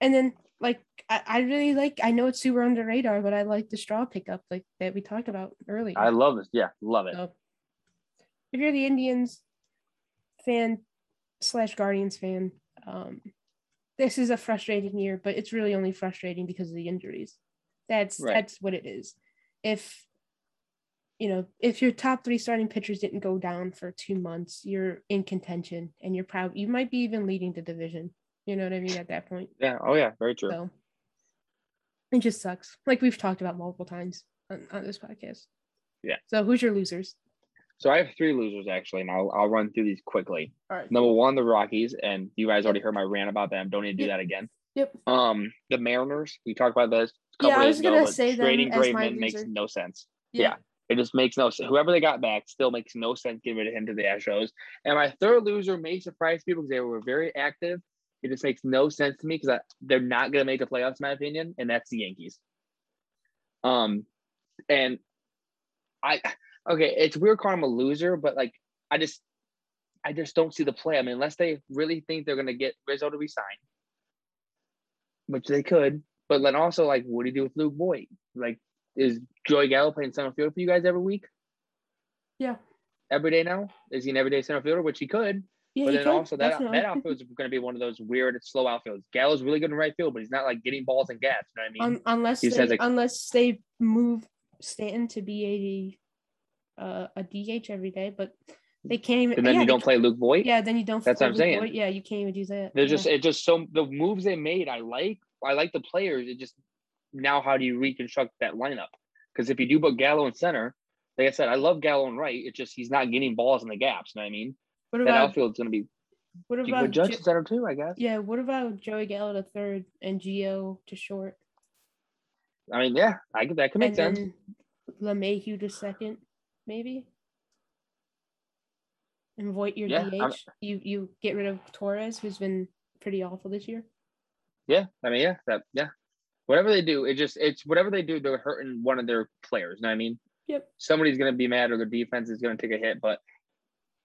and then like I, I really like I know it's super under the radar, but I like the straw pickup like that we talked about earlier. I love this. Yeah, love it. So, if you're the Indians fan slash Guardians fan, um, this is a frustrating year, but it's really only frustrating because of the injuries. That's Right. that's what it is. If you know, if your top three starting pitchers didn't go down for two months, you're in contention and you're proud. You might be even leading the division. You know what I mean? At that point. Yeah. Oh yeah. Very true. So it just sucks. Like we've talked about multiple times on, on this podcast. Yeah. So who's your losers? So I have three losers actually, and I'll I'll run through these quickly. All right. Number one, the Rockies, and you guys already heard my rant about them. Don't need to do Yep. that again. Yep. Um, the Mariners. We talked about this. A Yeah, I was ago, gonna say trading Graveman makes no sense. Yeah. It just makes no sense. Whoever they got back still makes no sense getting rid of him to the Astros. And my third loser may surprise people because they were very active. It just makes no sense to me because they're not going to make the playoffs, in my opinion, and that's the Yankees. Um, and I okay, it's weird calling them a loser, but like I just I just don't see the play. I mean, unless they really think they're going to get Rizzo to resign, which they could, but then also like, what do you do with Luke Voit? Like, is Joey Gallo playing center field for you guys every week? Yeah. Every day now? Is he an everyday center fielder? Which he could. Yeah, but he then could, also that definitely. that outfield is going to be one of those weird slow outfields. Gallo's really good in right field, but he's not like getting balls and gaps. You know what I mean? Un- unless he they, like- unless they move Stanton to be a uh, a DH every day, but they can't even. and then yeah, you don't play Luke Voit. Yeah, then you don't. That's what I'm Luke saying. Voit. Yeah, you can't even do that. They're yeah. just it just so the moves they made. I like. I like the players. It just now how do you reconstruct that lineup? Because if you do put Gallo in center, like I said, I love Gallo in right. It's just he's not getting balls in the gaps. You know what I mean? what That about outfield's going to be. what about Judge Jo- center too, I guess. yeah? What about Joey Gallo to third and Gio to short, I mean, yeah, I that could make and sense. then LeMahieu to second, maybe. And Voit your Yeah, DH. I'm- You you get rid of Torres, who's been pretty awful this year. Yeah, I mean, yeah, that yeah. Whatever they do, it just it's whatever they do, they're hurting one of their players. You know what I mean? Yep. Somebody's gonna be mad or their defense is gonna take a hit. But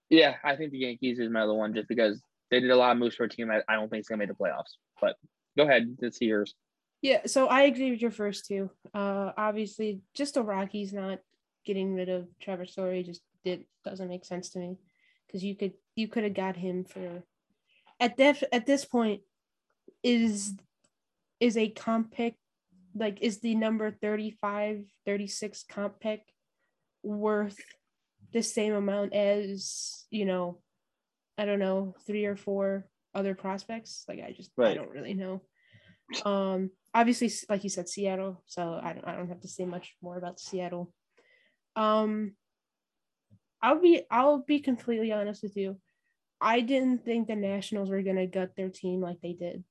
yeah, I think the Yankees is my other one just because they did a lot of moves for a team that I don't think is gonna make the playoffs. But go ahead, let's see yours. Yeah, so I agree with your first two. Uh, obviously, just the Rockies not getting rid of Trevor Story just did doesn't make sense to me because you could you could have got him for at def at this point is is a comp pick like is the number 35 36 comp pick worth the same amount as you know i don't know three or four other prospects like i just i don't really know um obviously like you said seattle so i don't i don't have to say much more about seattle Um, I'll be I'll be completely honest with you. I didn't think the Nationals were gonna gut their team like they did.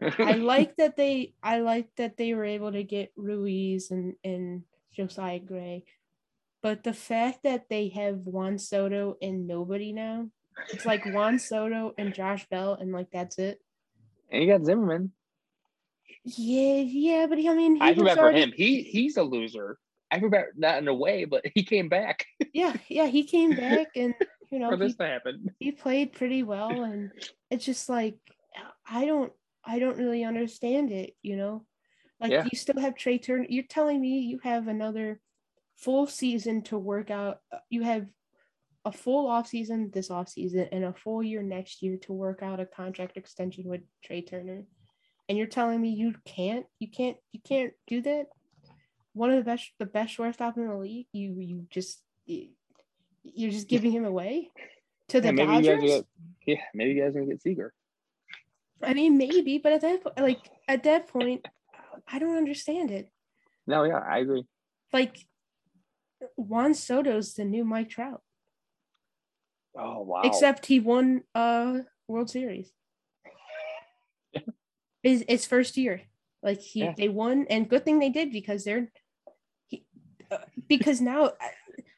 I like that they I like that they were able to get Ruiz and and Josiah Gray, but the fact that they have Juan Soto and nobody now, it's like Juan Soto and Josh Bell and like that's it. And you got Zimmerman. Yeah, yeah, but he, I mean, he I feel was bad for already- him. He he's a loser. I remember not in a way, but he came back Yeah, yeah, he came back and you know for he, this to happen. he played pretty well, and it's just like I don't I don't really understand it. You know, like Yeah. you still have Trea Turner. You're telling me you have another full season to work out. uh, You have a full off season this off season and a full year next year to work out a contract extension with Trea Turner. And you're telling me you can't, you can't, you can't do that. One of the best, the best shortstop in the league. You, you just, you- you're just giving him away to the Yeah, maybe you guys Dodgers. get, yeah, maybe you guys gonna get Seager. I mean, maybe, but at that, po- like at that point, I don't understand it. No, yeah, I agree. Like Juan Soto's the new Mike Trout. Oh wow. except he won a World Series. His his first year, like he Yeah. they won, and good thing they did because they're he, uh, because now uh,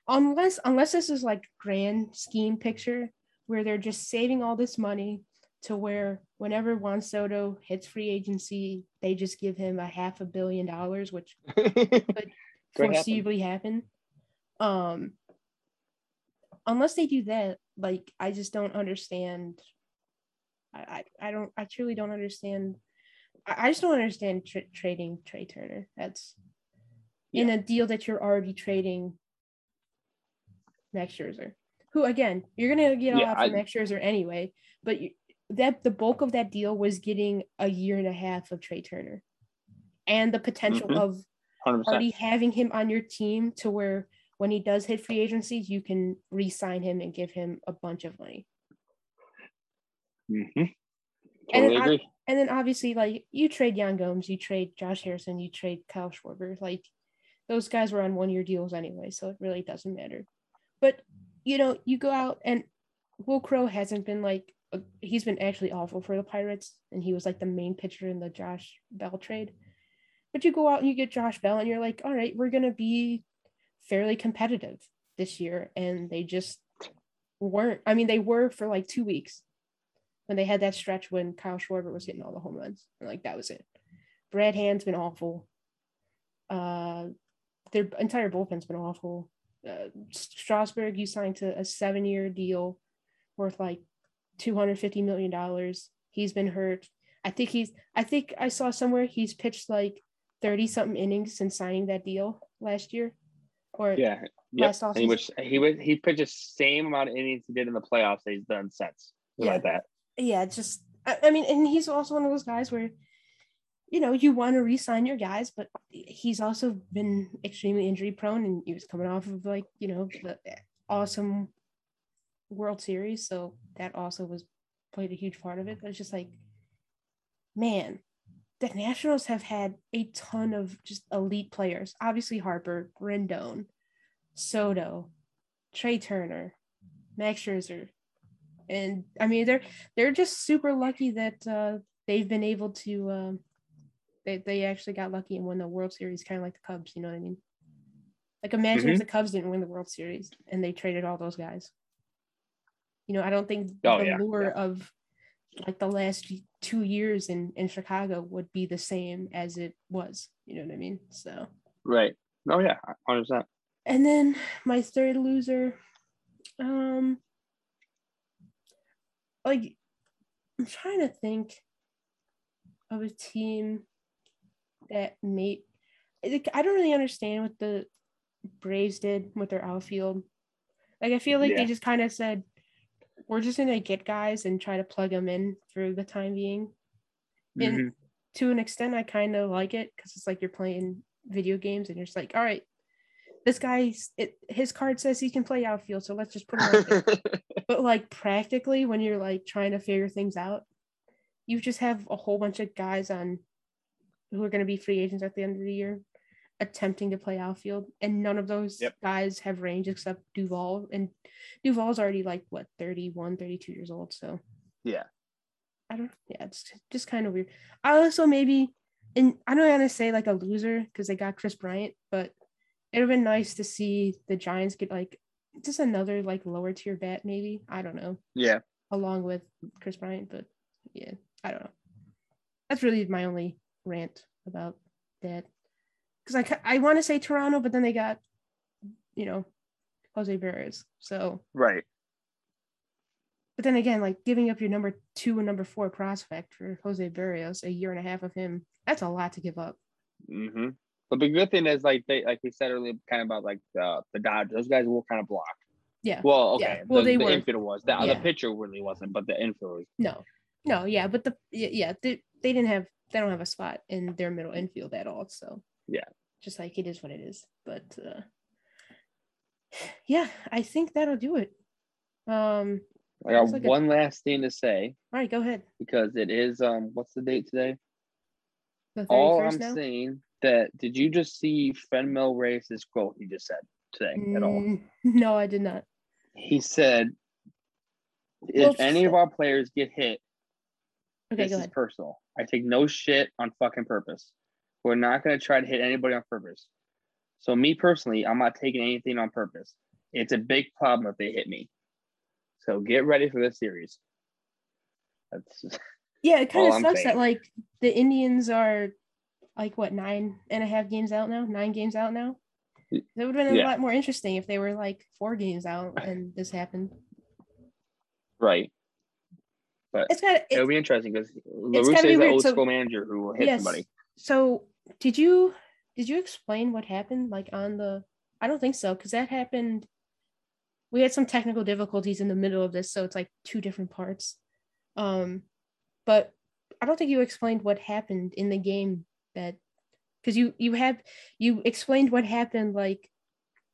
unless unless this is like grand scheme picture where they're just saving all this money to where whenever Juan Soto hits free agency, they just give him a half a billion dollars, which Could foreseeably happen. Um, unless they do that, like I just don't understand. I I, I don't I truly don't understand. I, I just don't understand tra- trading Trea Turner. That's in a deal that you're already trading Max Scherzer, who again you're gonna get a Yeah, lot from I- Max Scherzer anyway, but you, that the bulk of that deal was getting a year and a half of Trea Turner, and the potential Mhm. of 100%. already having him on your team to where when he does hit free agency, you can re-sign him and give him a bunch of money. hmm And agree. And then obviously, like you trade Yan Gomes, you trade Josh Harrison, you trade Kyle Schwarber. Like those guys were on one-year deals anyway, so it really doesn't matter. But you know, you go out and Wil Crowe hasn't been like he's been actually awful for the Pirates, and he was like the main pitcher in the Josh Bell trade. But you go out and you get Josh Bell, and you're like, all right, we're gonna be fairly competitive this year, and they just weren't. I mean, they were for like two weeks when they had that stretch when Kyle Schwarber was hitting all the home runs, and like that was it. Brad Hand's been awful. Uh, their entire bullpen's been awful. Uh, Strasburg, you signed to a seven-year deal worth like two hundred fifty million dollars. He's been hurt. I think he's. I think I saw somewhere he's pitched like thirty something innings since signing that deal last year, or Yeah. Yep. last he was he was he pitched the same amount of innings he did in the playoffs that he's done since. Yeah. Like that. yeah, just I, I mean, and he's also one of those guys where, you know, you want to re-sign your guys, but he's also been extremely injury prone, and he was coming off of like you know the awesome World Series, so that also was played a huge part of it. But it's just like, man, the Nationals have had a ton of just elite players. Obviously, Harper, Rendon, Soto, Trea Turner, Max Scherzer, and I mean they're they're just super lucky that uh, they've been able to. Um, they they actually got lucky and won the World Series, kind of like the Cubs. You know what I mean? Like imagine if Mhm. the Cubs didn't win the World Series and they traded all those guys. You know, I don't think Oh, the yeah, lure yeah. of like the last two years in in Chicago would be the same as it was. You know what I mean? So. Right. Oh yeah, hundred percent. And then my third loser, um, like I'm trying to think of a team that made. Like, I don't really understand what the Braves did with their outfield. Like I feel like Yeah. they just kind of said, "We're just gonna get guys and try to plug them in for the time being." And Mhm. to an extent, I kind of like it because it's like you're playing video games and you're just like, all right, this guy, it, his card says he can play outfield, so let's just put him but like practically, when you're like trying to figure things out, you just have a whole bunch of guys on who are going to be free agents at the end of the year. Attempting to play outfield, and none of those Yep. guys have range except Duvall, and Duvall's already like what 31, 32 years old. So Yeah. I don't. Yeah, it's just kind of weird. I also maybe, and I don't want to say like a loser because they got Kris Bryant, but it would have been nice to see the Giants get like just another like lower tier bat, maybe. I don't know, Yeah. along with Kris Bryant, but yeah, I don't know. That's really my only rant about that. Because I I want to say Toronto, but then they got, you know, Jose Berrios. So, Right. but then again, like giving up your number two and number four prospect for Jose Berrios, a year and a half of him, that's a lot to give up. Mm-hmm. But the good thing is, like they, like we said earlier, kind of about like the the Dodgers. Those guys will kind of block. Yeah. Well, Yeah. okay. Well, the, they the were. infield was. The, Yeah. the pitcher really wasn't, but the infield was. No, no, yeah, but the yeah, yeah they, they didn't have they don't have a spot in their middle infield at all. So Yeah. Just like it is what it is. But uh, yeah, I think that'll do it. Um, I got like a- one last thing to say all right, go ahead. because it is um what's the date today? The All I'm now? saying that did you just see Franmil Reyes' quote he just said today at all? Mm, No, I did not. He said, "If Well, any of our players get hit, Okay, this is ahead. personal. I take no shit on fucking purpose. We're not gonna try to hit anybody on purpose. So me personally, I'm not taking anything on purpose. It's a big problem if they hit me. So get ready for this series. That's Yeah, it kind of sucks that like the Indians are like what nine and a half games out now, nine games out now. That would have been a yeah. lot more interesting if they were like four games out and this happened. right. But It's kind of it'll be interesting because La Russa is the old So- school manager who will hit yes. somebody. So did you did you explain what happened like on the I don't think so because that happened we had some technical difficulties in the middle of this so it's like two different parts um but I don't think you explained what happened in the game that because you you have you explained what happened like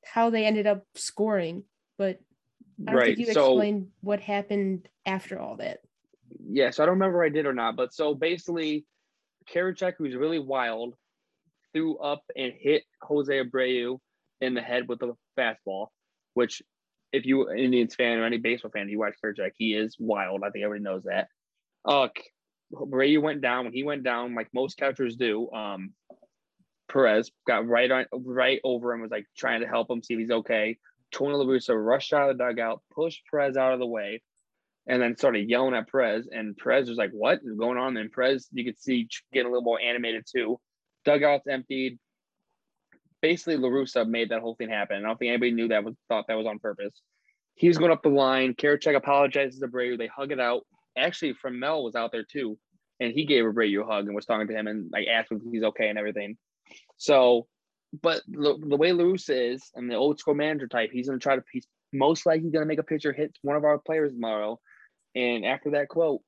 how they ended up scoring but I don't Right. think you So what happened after all that yeah, so I don't remember I did or not, but so basically, Karinchak, who's really wild, threw up and hit Jose Abreu in the head with a fastball, which, if you an Indians fan or any baseball fan, you watch Karinchak, he is wild. I think everybody knows that. Uh, Abreu went down when he went down, like most catchers do. Um, Perez got right on, right over him, was like trying to help him see if he's okay. Tony La Russa rushed out of the dugout, pushed Perez out of the way, and then started yelling at Perez. And Perez was like, "What is going on?" And Perez, you could see getting a little more animated too. Dugouts emptied. Basically, La Russa made that whole thing happen. I don't think anybody knew that was thought that was on purpose. He was going up the line. Karinchak apologizes to Abreu. They hug it out. Actually, Franmil was out there too, and he gave Abreu a hug and was talking to him and like asked if he's okay and everything. So, but the, the way La Russa is and the old school manager type, he's going to try to. He's most likely going to make a pitcher hit one of our players tomorrow. And after that quote,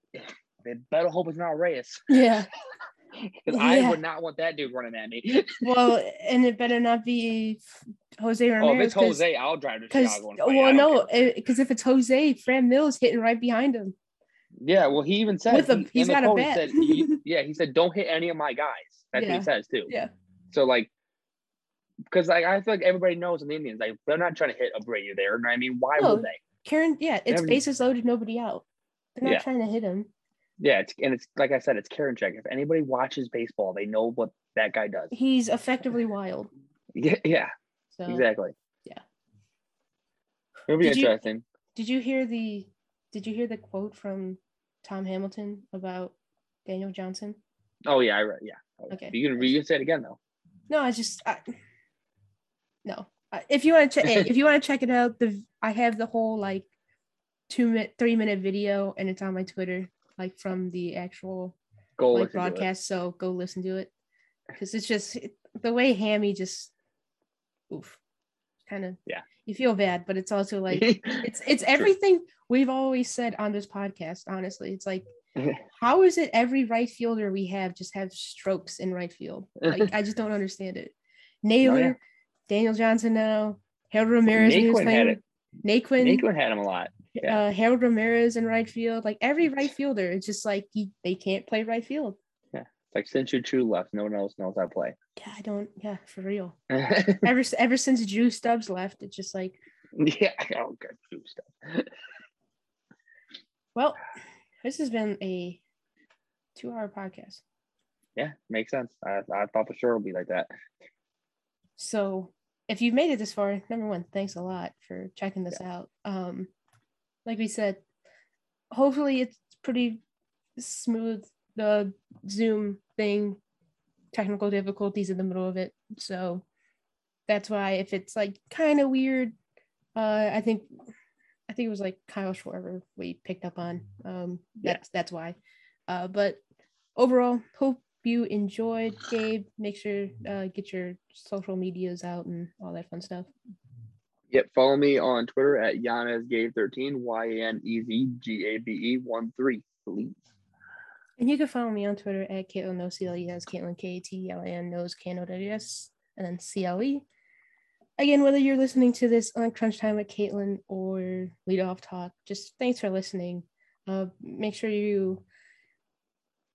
they better hope it's not Reyes yeah because I would not want that dude running at me. well and it better not be Jose Ramirez oh, if it's Jose, I'll drive to Chicago. And fight. I well, no, because eh, if it's Jose, Franmil's hitting right behind him. yeah. Well, he even said With a- he- he's got a bat. Said, he- yeah, he said, "Don't hit any of my guys." That's what he says too. Yeah, So like, because like I feel like everybody knows in the Indians, like they're not trying to hit a Abreu there. I mean, why would they? Karen. Yeah, it's Never- bases loaded, nobody out. They're not Yeah. trying to hit him. Yeah, it's and it's like I said, it's Karinchak. If anybody watches baseball, they know what that guy does. He's effectively wild. Yeah, yeah, So, exactly. yeah. It'll be Did you- interesting. did you hear the? Did you hear the quote from Tom Hamilton about Daniel Johnson? Oh yeah, I read. Yeah. Okay. You can you can say it again though. No, I just I, no. If you want to check, if you want to check it out, the I have the whole like two minute, three minute video, and it's on my Twitter, like from the actual Go like it. broadcast. So go listen to it because it's just the way Hammy just oof, kind of Yeah. You feel bad, but it's also like it's it's everything we've always said on this podcast. Honestly, it's like how is it every right fielder we have just have strokes in right field? Like I just don't understand it. Naylor, oh, Daniel Johnson now, Harold Ramirez when he was Naquin had it. Naquin, Naquin had him a lot. yeah. uh, Harold Ramirez in right field. Like every right fielder, it's just like he, they can't play right field. Yeah. It's like since you two left, no one else knows how to play. Yeah, I don't. Yeah, for real. Ever ever since Drew Stubbs left, it's just like, Yeah. oh good Drew Stubbs. well, this has been a two-hour podcast. Yeah, makes sense. I, I thought for sure it would be like that. So if you've made it this far, number one, thanks a lot for checking this out. Um, like we said, hopefully it's pretty smooth. The Zoom thing, technical difficulties in the middle of it. So that's why if it's like kind of weird, uh, I think I think it was like Kyle Schwarber we picked up on. Um, that's that's why. Uh, but overall, hope you enjoyed, Gabe. Make sure uh, get your social medias out and all that fun stuff. Yep, follow me on Twitter at YanezGabe13, Y A N E Z G A B E 1 3, please. And you can follow me on Twitter at Caitlin No CLES, Caitlin K T L A N Nose K N O W S, and then CLE. Again, whether you're listening to this on Crunch Time with Caitlin or Lead Off Talk, just thanks for listening. Uh, make sure you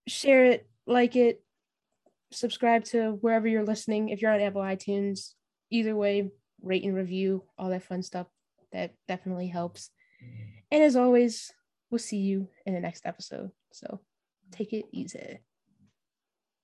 share it, like it, subscribe to wherever you're listening. If you're on Apple iTunes, either way, rate and review, all that fun stuff. That definitely helps. And as always, we'll see you in the next episode. So take it easy.